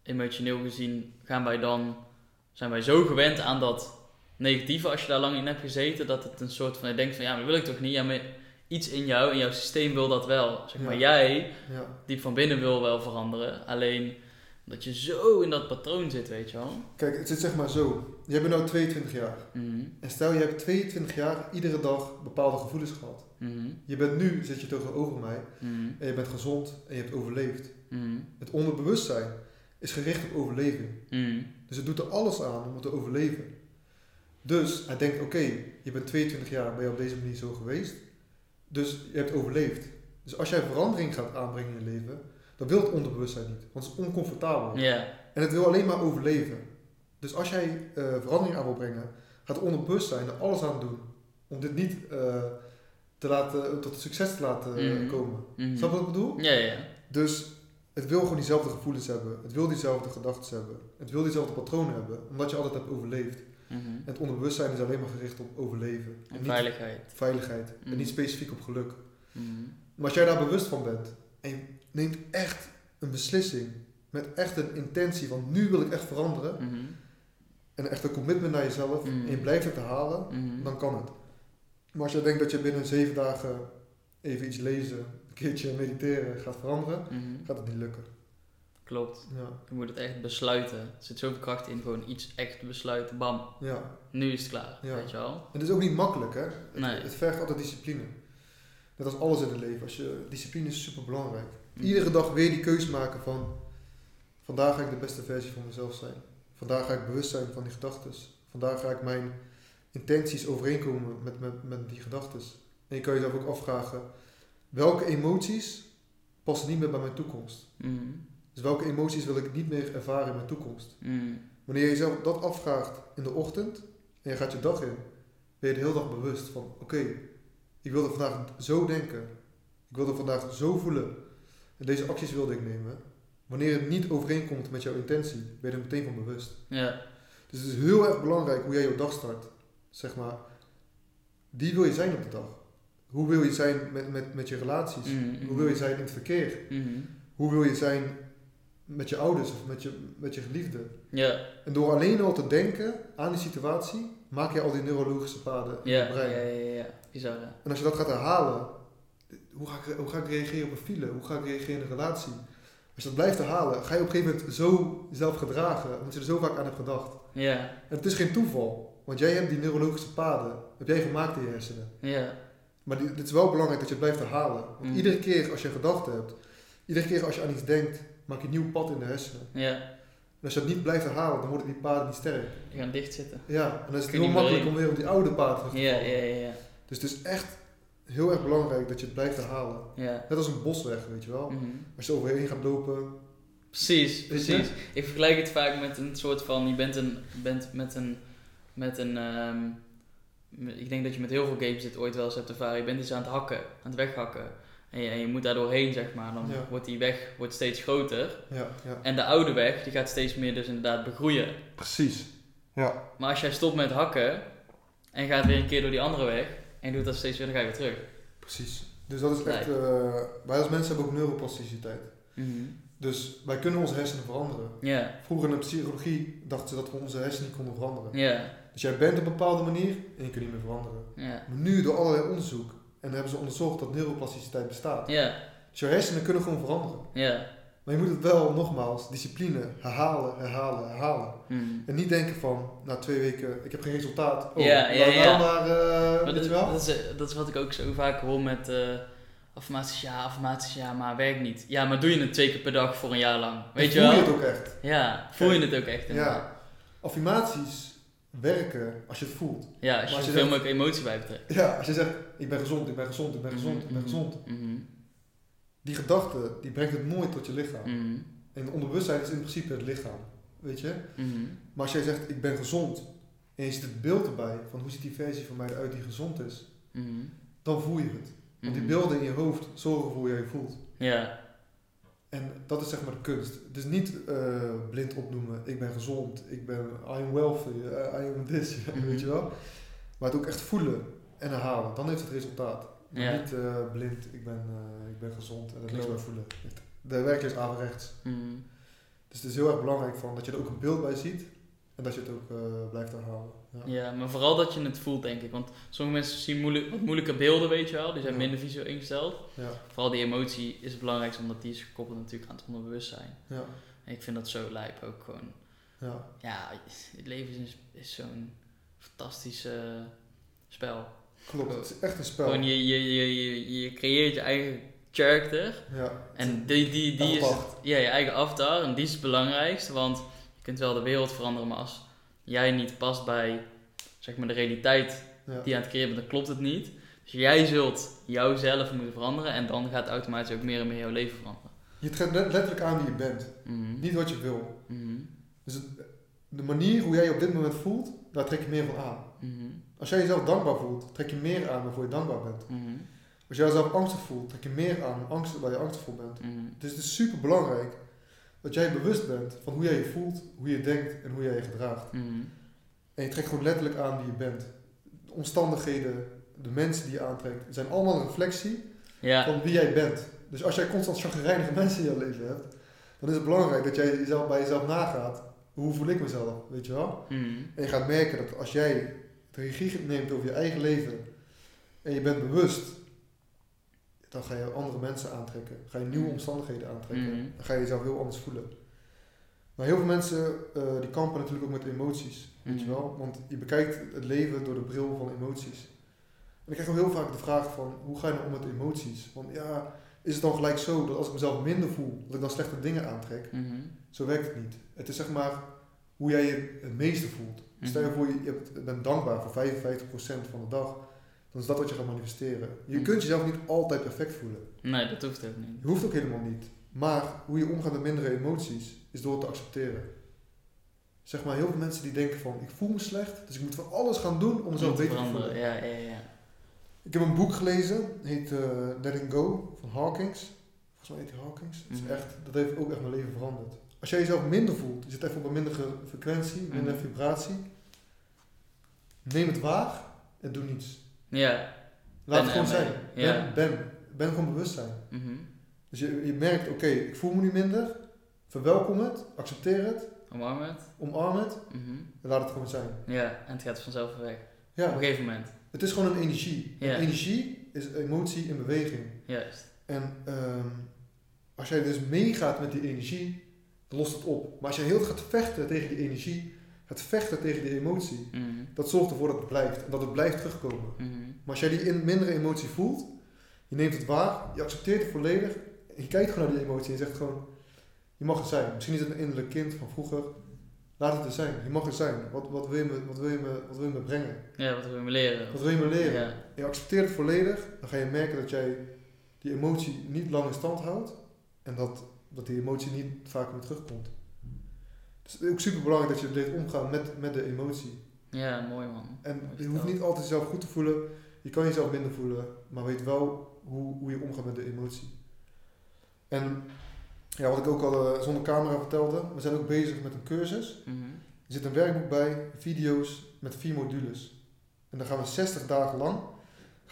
emotioneel gezien, gaan wij dan, zijn wij zo gewend aan dat negatieve, als je daar lang in hebt gezeten, dat het een soort van, je denkt van, ja, maar dat wil ik toch niet? Ja, maar iets in jou, in jouw systeem wil dat wel. Zeg maar, Ja. jij, Ja, diep van binnen wil wel veranderen. Alleen dat je zo in dat patroon zit, weet je wel. kijk, het zit zeg maar zo. Jij bent nu 22 jaar. Mhm. En stel je hebt 22 jaar iedere dag bepaalde gevoelens gehad. Mhm. Je bent nu, zit je tegenover mij, Mhm. en je bent gezond en je hebt overleefd. Mhm. Het onderbewustzijn is gericht op overleving. Dus het doet er alles aan om te overleven. Dus hij denkt, oké, je bent 22 jaar, ben je op deze manier zo geweest. Dus je hebt overleefd. Dus als jij verandering gaat aanbrengen in je leven, dan wil het onderbewustzijn niet. Want het is oncomfortabel. En het wil alleen maar overleven. Dus als jij eh, verandering aan wil brengen, gaat het onderbewustzijn er alles aan doen. Om dit niet eh, te laten, tot succes te laten eh, Mhm. komen. Mhm. Snap je wat ik bedoel? Ja, ja. Dus het wil gewoon diezelfde gevoelens hebben. Het wil diezelfde gedachten hebben. Het wil diezelfde patronen hebben. Omdat je altijd hebt overleefd. Mhm. En het onderbewustzijn is alleen maar gericht op overleven. En veiligheid. veiligheid. Mhm. En niet specifiek op geluk. Mhm. Maar als jij daar bewust van bent. En je neemt echt een beslissing. Met echt een intentie van nu wil ik echt veranderen. Mhm. En echt een commitment naar jezelf. Mhm. En je blijft het herhalen. Mhm. Dan kan het. Maar als je denkt dat je binnen zeven dagen even iets lezen. Een keertje mediteren gaat veranderen. Gaat het niet lukken. klopt. Ja, Je moet het echt besluiten. Er zit zoveel kracht in, gewoon iets echt te besluiten. Bam, ja. nu is het klaar. Ja. Weet je wel? En het is ook niet makkelijk, hè? Het, Nee. het vergt altijd discipline. Net als alles in het leven. Als je, discipline is super belangrijk. Mm. Iedere dag weer die keuze maken van... Vandaag ga ik de beste versie van mezelf zijn. Vandaag ga ik bewust zijn van die gedachten. Vandaag ga ik mijn intenties overeenkomen met, met, met die gedachten. En je kan jezelf ook afvragen... Welke emoties passen niet meer bij mijn toekomst? Mm. Dus welke emoties wil ik niet meer ervaren in mijn toekomst? Mm. Wanneer je jezelf dat afvraagt in de ochtend en je gaat je dag in, ben je de hele dag bewust van: oké, ik wilde vandaag zo denken, ik wilde vandaag zo voelen en deze acties wilde ik nemen. Wanneer het niet overeenkomt met jouw intentie, ben je er meteen van bewust. Ja. Dus het is heel erg belangrijk hoe jij jouw dag start. Zeg maar, wie wil je zijn op de dag? Hoe wil je zijn met, met, met je relaties? Mm. Hoe wil je zijn in het verkeer? Mhm. Hoe wil je zijn met je ouders of met je, met je geliefde? Ja. En door alleen al te denken aan die situatie, maak je al die neurologische paden in Ja, je ja, brein. ja, ja, ja. Bizar, hè? En als je dat gaat herhalen, hoe ga, ik, hoe ga ik reageren op een file? Hoe ga ik reageren in een relatie? Als je dat blijft herhalen, ga je op een gegeven moment zo jezelf gedragen, omdat je er zo vaak aan hebt gedacht. Ja, En het is geen toeval, want jij hebt die neurologische paden, heb jij gemaakt in je hersenen. ja. Maar die, het is wel belangrijk dat je het blijft herhalen. Want Mm. iedere keer als je een gedachte hebt, iedere keer als je aan iets denkt, maak je een nieuw pad in de hersenen. Ja. En als je dat niet blijft herhalen, dan worden die paden niet sterk. Die gaan dichtzitten. Ja, en dan is het Kun heel makkelijk om weer op die oude paden te Ja, ja, ja, ja. Dus het is echt heel erg belangrijk dat je het blijft herhalen. Ja. Net als een bosweg, weet je wel. Mhm. Als je overheen gaat lopen. Precies, precies. Ik vergelijk het vaak met een soort van, je bent, een, bent met een, met een ehm, ik denk dat je met heel veel games dit ooit wel eens hebt ervaren. Je bent iets aan het hakken, aan het weghakken. En je, en je moet daar doorheen, zeg maar. Dan Ja. wordt die weg wordt steeds groter. Ja, ja. En de oude weg, die gaat steeds meer dus inderdaad begroeien. Precies. Ja. Maar als jij stopt met hakken en gaat weer een keer door die andere weg en je doet dat steeds weer, dan ga je weer terug. Precies. Dus dat is echt... eh, wij als mensen hebben ook neuroplasticiteit. Mhm. Dus wij kunnen onze hersenen veranderen. Ja, Vroeger in de psychologie dachten ze dat we onze hersenen niet konden veranderen. ja, Dus jij bent op een bepaalde manier en je kunt niet meer veranderen. ja. Maar nu door allerlei onderzoek en hebben ze onderzocht dat neuroplasticiteit bestaat. Ja, Dus jouw hersenen kunnen gewoon veranderen. ja. Maar je moet het wel, nogmaals, discipline, herhalen, herhalen, herhalen. Mhm. En niet denken van, na twee weken, ik heb geen resultaat. Oh, Ja, ja, ja. maar, eh, Maar dat, dat, is, eh, dat is wat ik ook zo vaak hoor met eh affirmaties ja, affirmaties ja, maar werkt niet. Ja, maar doe je het twee keer per dag voor een jaar lang. Weet je voel wel? je het ook echt. Ja, voel je het ook echt inderdaad. Ja. Affirmaties werken als je het voelt. Ja, als je als je zoveel zegt- mogelijk emotie bij betrekt. Ja, als je zegt, ik ben gezond, ik ben gezond, ik ben gezond, ik ben Mhm, gezond. mhm, Die gedachte, die brengt het nooit tot je lichaam. mhm, En onderbewustzijn is in principe het lichaam. Weet je? mhm, Maar als jij zegt, ik ben gezond. En je ziet het beeld erbij, van hoe ziet die versie van mij eruit die gezond is. mhm, Dan voel je het. Want die mhm. beelden in je hoofd zorgen voor hoe jij je voelt. Ja, En dat is zeg maar de kunst. Is niet eh, blind opnoemen, ik ben gezond, ik ben, I am wealthy, eh, I am this, Mhm. weet je wel. Maar het ook echt voelen en herhalen, dan heeft het resultaat. Ja. niet eh, blind, ik ben, ik ben gezond en er niks bij voelen. De werk is averechts. mhm. Dus het is heel erg belangrijk van dat je er ook een beeld bij ziet en dat je het ook eh, blijft herhalen. Ja. ja, maar vooral dat je het voelt denk ik. Want sommige mensen zien moeilijk, wat moeilijke beelden, weet je wel. Die zijn Ja. minder visueel ingesteld. Ja. Vooral die emotie is het belangrijkste, omdat die is gekoppeld natuurlijk aan het onderbewustzijn. Ja. En ik vind dat zo lijp ook gewoon. Ja. Ja, het leven is, is zo'n fantastisch spel. Klopt, het is echt een spel. Gewoon je, je, je, je, je creëert je eigen character. Ja. En die, die, die is ja, je eigen avatar. En die is het belangrijkste. Want kunt wel de wereld veranderen, maar als jij niet past bij zeg maar, de realiteit Ja. die je aan het creëren bent, dan klopt het niet. Dus jij zult jouzelf moeten veranderen. En dan gaat automatisch ook meer en meer jouw leven veranderen. Je trekt let- letterlijk aan wie je bent, Mhm. niet wat je wil. Mhm. Dus het- de manier hoe jij je op dit moment voelt, daar trek je meer van aan. Mhm. Als jij jezelf dankbaar voelt, trek je meer aan waarvoor je dankbaar bent. Als jij jezelf angstig voelt, trek je meer aan angst waar je angstig voor bent. Dus het is super belangrijk dat jij bewust bent van hoe jij je voelt, hoe je denkt en hoe jij je gedraagt. Mhm. En je trekt gewoon letterlijk aan wie je bent. De omstandigheden, de mensen die je aantrekt, zijn allemaal een reflectie Ja. van wie jij bent. Dus als jij constant chagrijnige mensen in je leven hebt, dan is het belangrijk dat jij jezelf bij jezelf nagaat. Hoe voel ik mezelf, weet je wel? Mhm. En je gaat merken dat als jij de regie neemt over je eigen leven en je bent bewust, dan ga je andere mensen aantrekken. Ga je nieuwe omstandigheden aantrekken. Mhm. Dan ga je jezelf heel anders voelen. Maar heel veel mensen eh, die kampen natuurlijk ook met emoties, weet je Mhm. wel. Want je bekijkt het leven door de bril van emoties. En ik krijg ook heel vaak de vraag van, hoe ga je nou om met emoties? Want ja, is het dan gelijk zo dat als ik mezelf minder voel, dat ik dan slechte dingen aantrek? Mhm. Zo werkt het niet. Het is zeg maar hoe jij je het meeste voelt. Stel je voor, je je bent dankbaar voor 55% van de dag. Dan is dat wat je gaat manifesteren. Je Mhm. kunt jezelf niet altijd perfect voelen. Nee, dat hoeft ook niet. Je hoeft ook helemaal niet. Maar hoe je omgaat met mindere emoties, is door het te accepteren. Zeg maar, heel veel mensen die denken van, ik voel me slecht, dus ik moet van alles gaan doen om mezelf beter te voelen. Ja, ja, ja. Ik heb een boek gelezen, heet uh, Letting Go, van Hawkins. Volgens mij heet hij Hawkins. Het is Mhm. echt, dat heeft ook echt mijn leven veranderd. Als jij jezelf minder voelt, je zit even op een mindere frequentie, minder Mhm. vibratie. Neem het waar en doe niets. Ja. Laat Ben het gewoon zijn. Ja. Ben, ben, ben gewoon bewustzijn. Mhm. Dus je, je merkt, oké, ik voel me nu minder. Verwelkom het, accepteer het, Omarm het. omarm het Mhm. en laat het gewoon zijn. Ja, en het gaat vanzelf weg. Op Ja, een gegeven moment. het is gewoon een energie. Ja. En energie is emotie in beweging. Juist. En ehm, als jij dus meegaat met die energie, dan lost het op. Maar als jij heel gaat vechten tegen die energie, gaat vechten tegen die emotie, Mhm. dat zorgt ervoor dat het blijft. En dat het blijft terugkomen. Mhm. Maar als jij die in mindere emotie voelt, je neemt het waar, je accepteert het volledig, en je kijkt gewoon naar die emotie en je zegt gewoon, je mag er zijn. Misschien is het een innerlijk kind van vroeger, laat het er zijn. Je mag er zijn. Wat, wat, wil, je me, wat, wil, je me, wat wil je me brengen? Ja, wat wil je me leren? Wat wil je me leren? Ja. Je accepteert het volledig, dan ga je merken dat jij die emotie niet lang in stand houdt en dat, dat die emotie niet vaak meer terugkomt. Het is ook super belangrijk dat je leert omgaan met, met de emotie. ja, mooi man. En Mooi je hoeft niet altijd jezelf goed te voelen, je kan jezelf minder voelen, maar weet wel hoe, hoe je omgaat met de emotie. En ja, wat ik ook al eh, zonder camera vertelde, we zijn ook bezig met een cursus. Mhm. Er zit een werkboek bij, video's met vier modules. En dan gaan we 60 dagen lang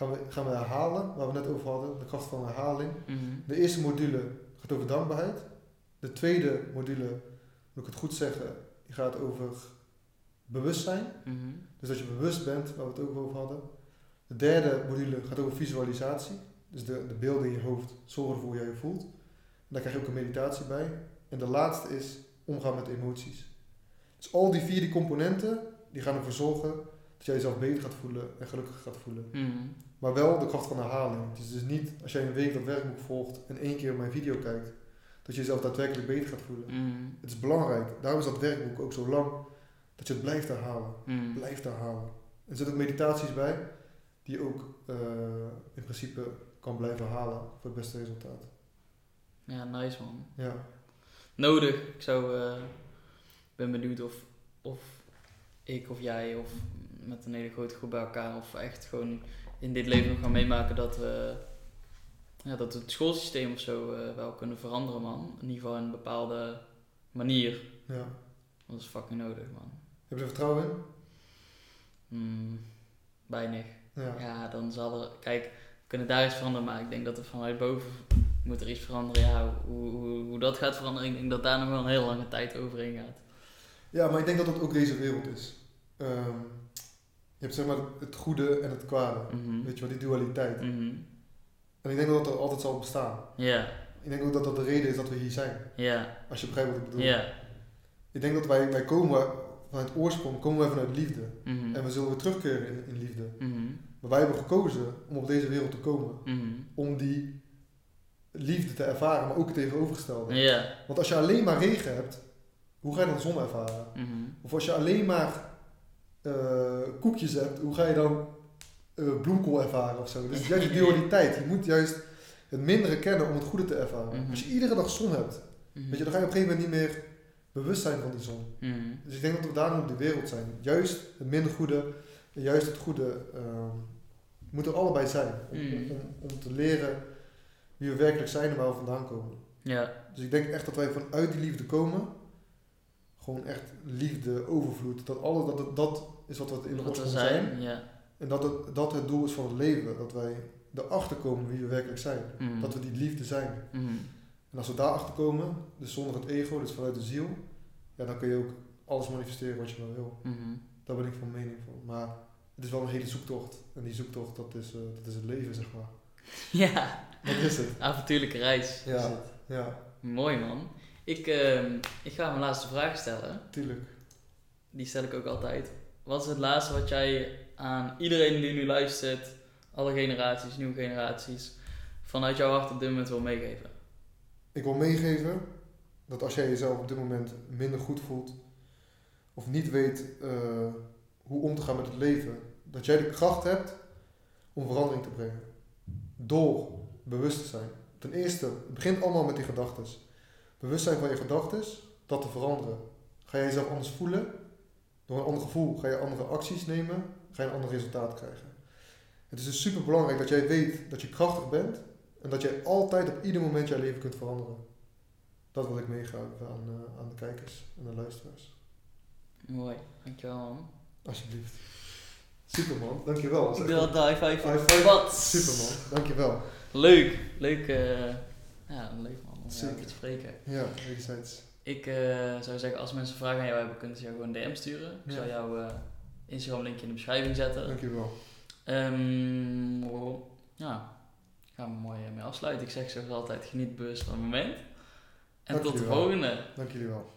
gaan we, gaan we herhalen, waar we net over hadden, de kracht van herhaling. Mhm. De eerste module gaat over dankbaarheid. De tweede module, moet ik het goed zeggen, die gaat over bewustzijn. Mhm. Dus dat je bewust bent, waar we het ook over hadden. De derde module gaat over visualisatie. Dus de, de beelden in je hoofd zorgen ervoor hoe jij je voelt. En daar krijg je ook een meditatie bij. En de laatste is omgaan met emoties. Dus al die vier die componenten, die gaan ervoor zorgen dat jij jezelf beter gaat voelen en gelukkiger gaat voelen. Mhm. Maar wel de kracht van herhaling. Het is dus niet als jij een week dat werkboek volgt en één keer mijn video kijkt, dat je jezelf daadwerkelijk beter gaat voelen. Mhm. Het is belangrijk. Daarom is dat werkboek ook zo lang, dat je het blijft herhalen. Mhm. Blijf herhalen. Er zitten ook meditaties bij, die je ook eh, in principe kan blijven halen voor het beste resultaat. Ja, nice man. Ja, Nodig. Ik zou, eh, ben benieuwd of, of ik of jij of met een hele grote groep bij elkaar of echt gewoon in dit leven nog gaan meemaken dat we, ja, dat we het schoolsysteem of zo eh, wel kunnen veranderen man. In ieder geval in een bepaalde manier. ja. Dat is fucking nodig man. Heb je er vertrouwen in? Hmm, weinig. Ja. Ja, dan zal er. Kijk, we kunnen daar iets veranderen, maar ik denk dat er vanuit boven moet er iets veranderen. Ja, hoe, hoe, hoe dat gaat veranderen, ik denk dat daar nog wel een hele lange tijd overheen gaat. Ja, maar ik denk dat dat ook deze wereld is. Ehm, je hebt zeg maar het goede en het kwade. Mhm. Weet je wel, die dualiteit. Mhm. En ik denk dat dat er altijd zal bestaan. Ja, Ik denk ook dat dat de reden is dat we hier zijn. ja, Als je begrijpt wat ik bedoel. ja. Ik denk dat wij, wij komen vanuit oorsprong, komen wij vanuit liefde. Mhm. En we zullen weer terugkeren in, in liefde. Mhm. Maar wij hebben gekozen om op deze wereld te komen. Mhm. Om die liefde te ervaren, maar ook het tegenovergestelde. Ja. Want als je alleen maar regen hebt, hoe ga je dan zon ervaren? Mhm. Of als je alleen maar eh, koekjes hebt, hoe ga je dan eh, bloemkool ervaren of zo? Dus juist die dualiteit. Je moet juist het mindere kennen om het goede te ervaren. Mhm. Als je iedere dag zon hebt, Mhm. weet je, dan ga je op een gegeven moment niet meer bewust zijn van die zon. Mhm. Dus ik denk dat we daarom op de wereld zijn. Juist het minder goede en juist het goede ehm moeten er allebei zijn. Om, om, om, te leren wie we werkelijk zijn en waar we vandaan komen. Ja. Dus ik denk echt dat wij vanuit die liefde komen. Gewoon echt liefde, overvloed. Dat, alles, dat, dat is wat we in de oorsprong zijn. zijn, ja. En dat het, dat het doel is van het leven. Dat wij erachter komen wie we werkelijk zijn. Mhm. Dat we die liefde zijn. Mhm. En als we daarachter komen, dus zonder het ego, dus vanuit de ziel, ja, dan kun je ook alles manifesteren wat je maar wil. Mhm. Daar ben ik van mening van. Maar het is wel een hele zoektocht. En die zoektocht, dat is, eh, dat is het leven, zeg maar. Ja, Wat is het? avontuurlijke reis Ja. is het. Ja, Mooi man. Ik, ehm, ik ga mijn laatste vraag stellen. tuurlijk. Die stel ik ook altijd. Wat is het laatste wat jij aan iedereen die nu luistert, alle generaties, nieuwe generaties, vanuit jouw hart op dit moment wil meegeven? Ik wil meegeven dat als jij jezelf op dit moment minder goed voelt of niet weet eh, hoe om te gaan met het leven, dat jij de kracht hebt om verandering te brengen. Door bewust te zijn. Ten eerste, het begint allemaal met die gedachten. Bewustzijn van je gedachten, dat te veranderen. Ga jij jezelf anders voelen? Door een ander gevoel ga je andere acties nemen, ga je een ander resultaat krijgen. Het is dus super belangrijk dat jij weet dat je krachtig bent en dat jij altijd op ieder moment jouw leven kunt veranderen. Dat wil ik meegeven aan, eh, aan de kijkers en de luisteraars. Mooi, dankjewel man. Alsjeblieft. Super man, dankjewel. Ik wil dat high five. High five. Wat? Super man, dankjewel. Leuk, leuk, eh, ja, leuk man om jou Zeker. te spreken. Ja, wederzijds. Ik eh, zou zeggen, als mensen vragen aan jou hebben, kunnen ze jou gewoon een DM sturen. Ik Ja. zal jouw eh, Instagram linkje in de beschrijving zetten. Dankjewel. Oh, ja, gaan we mooi eh, mee afsluiten. Ik zeg zoals altijd, geniet bewust van het moment. En Dank tot de wel. volgende. Dank jullie wel.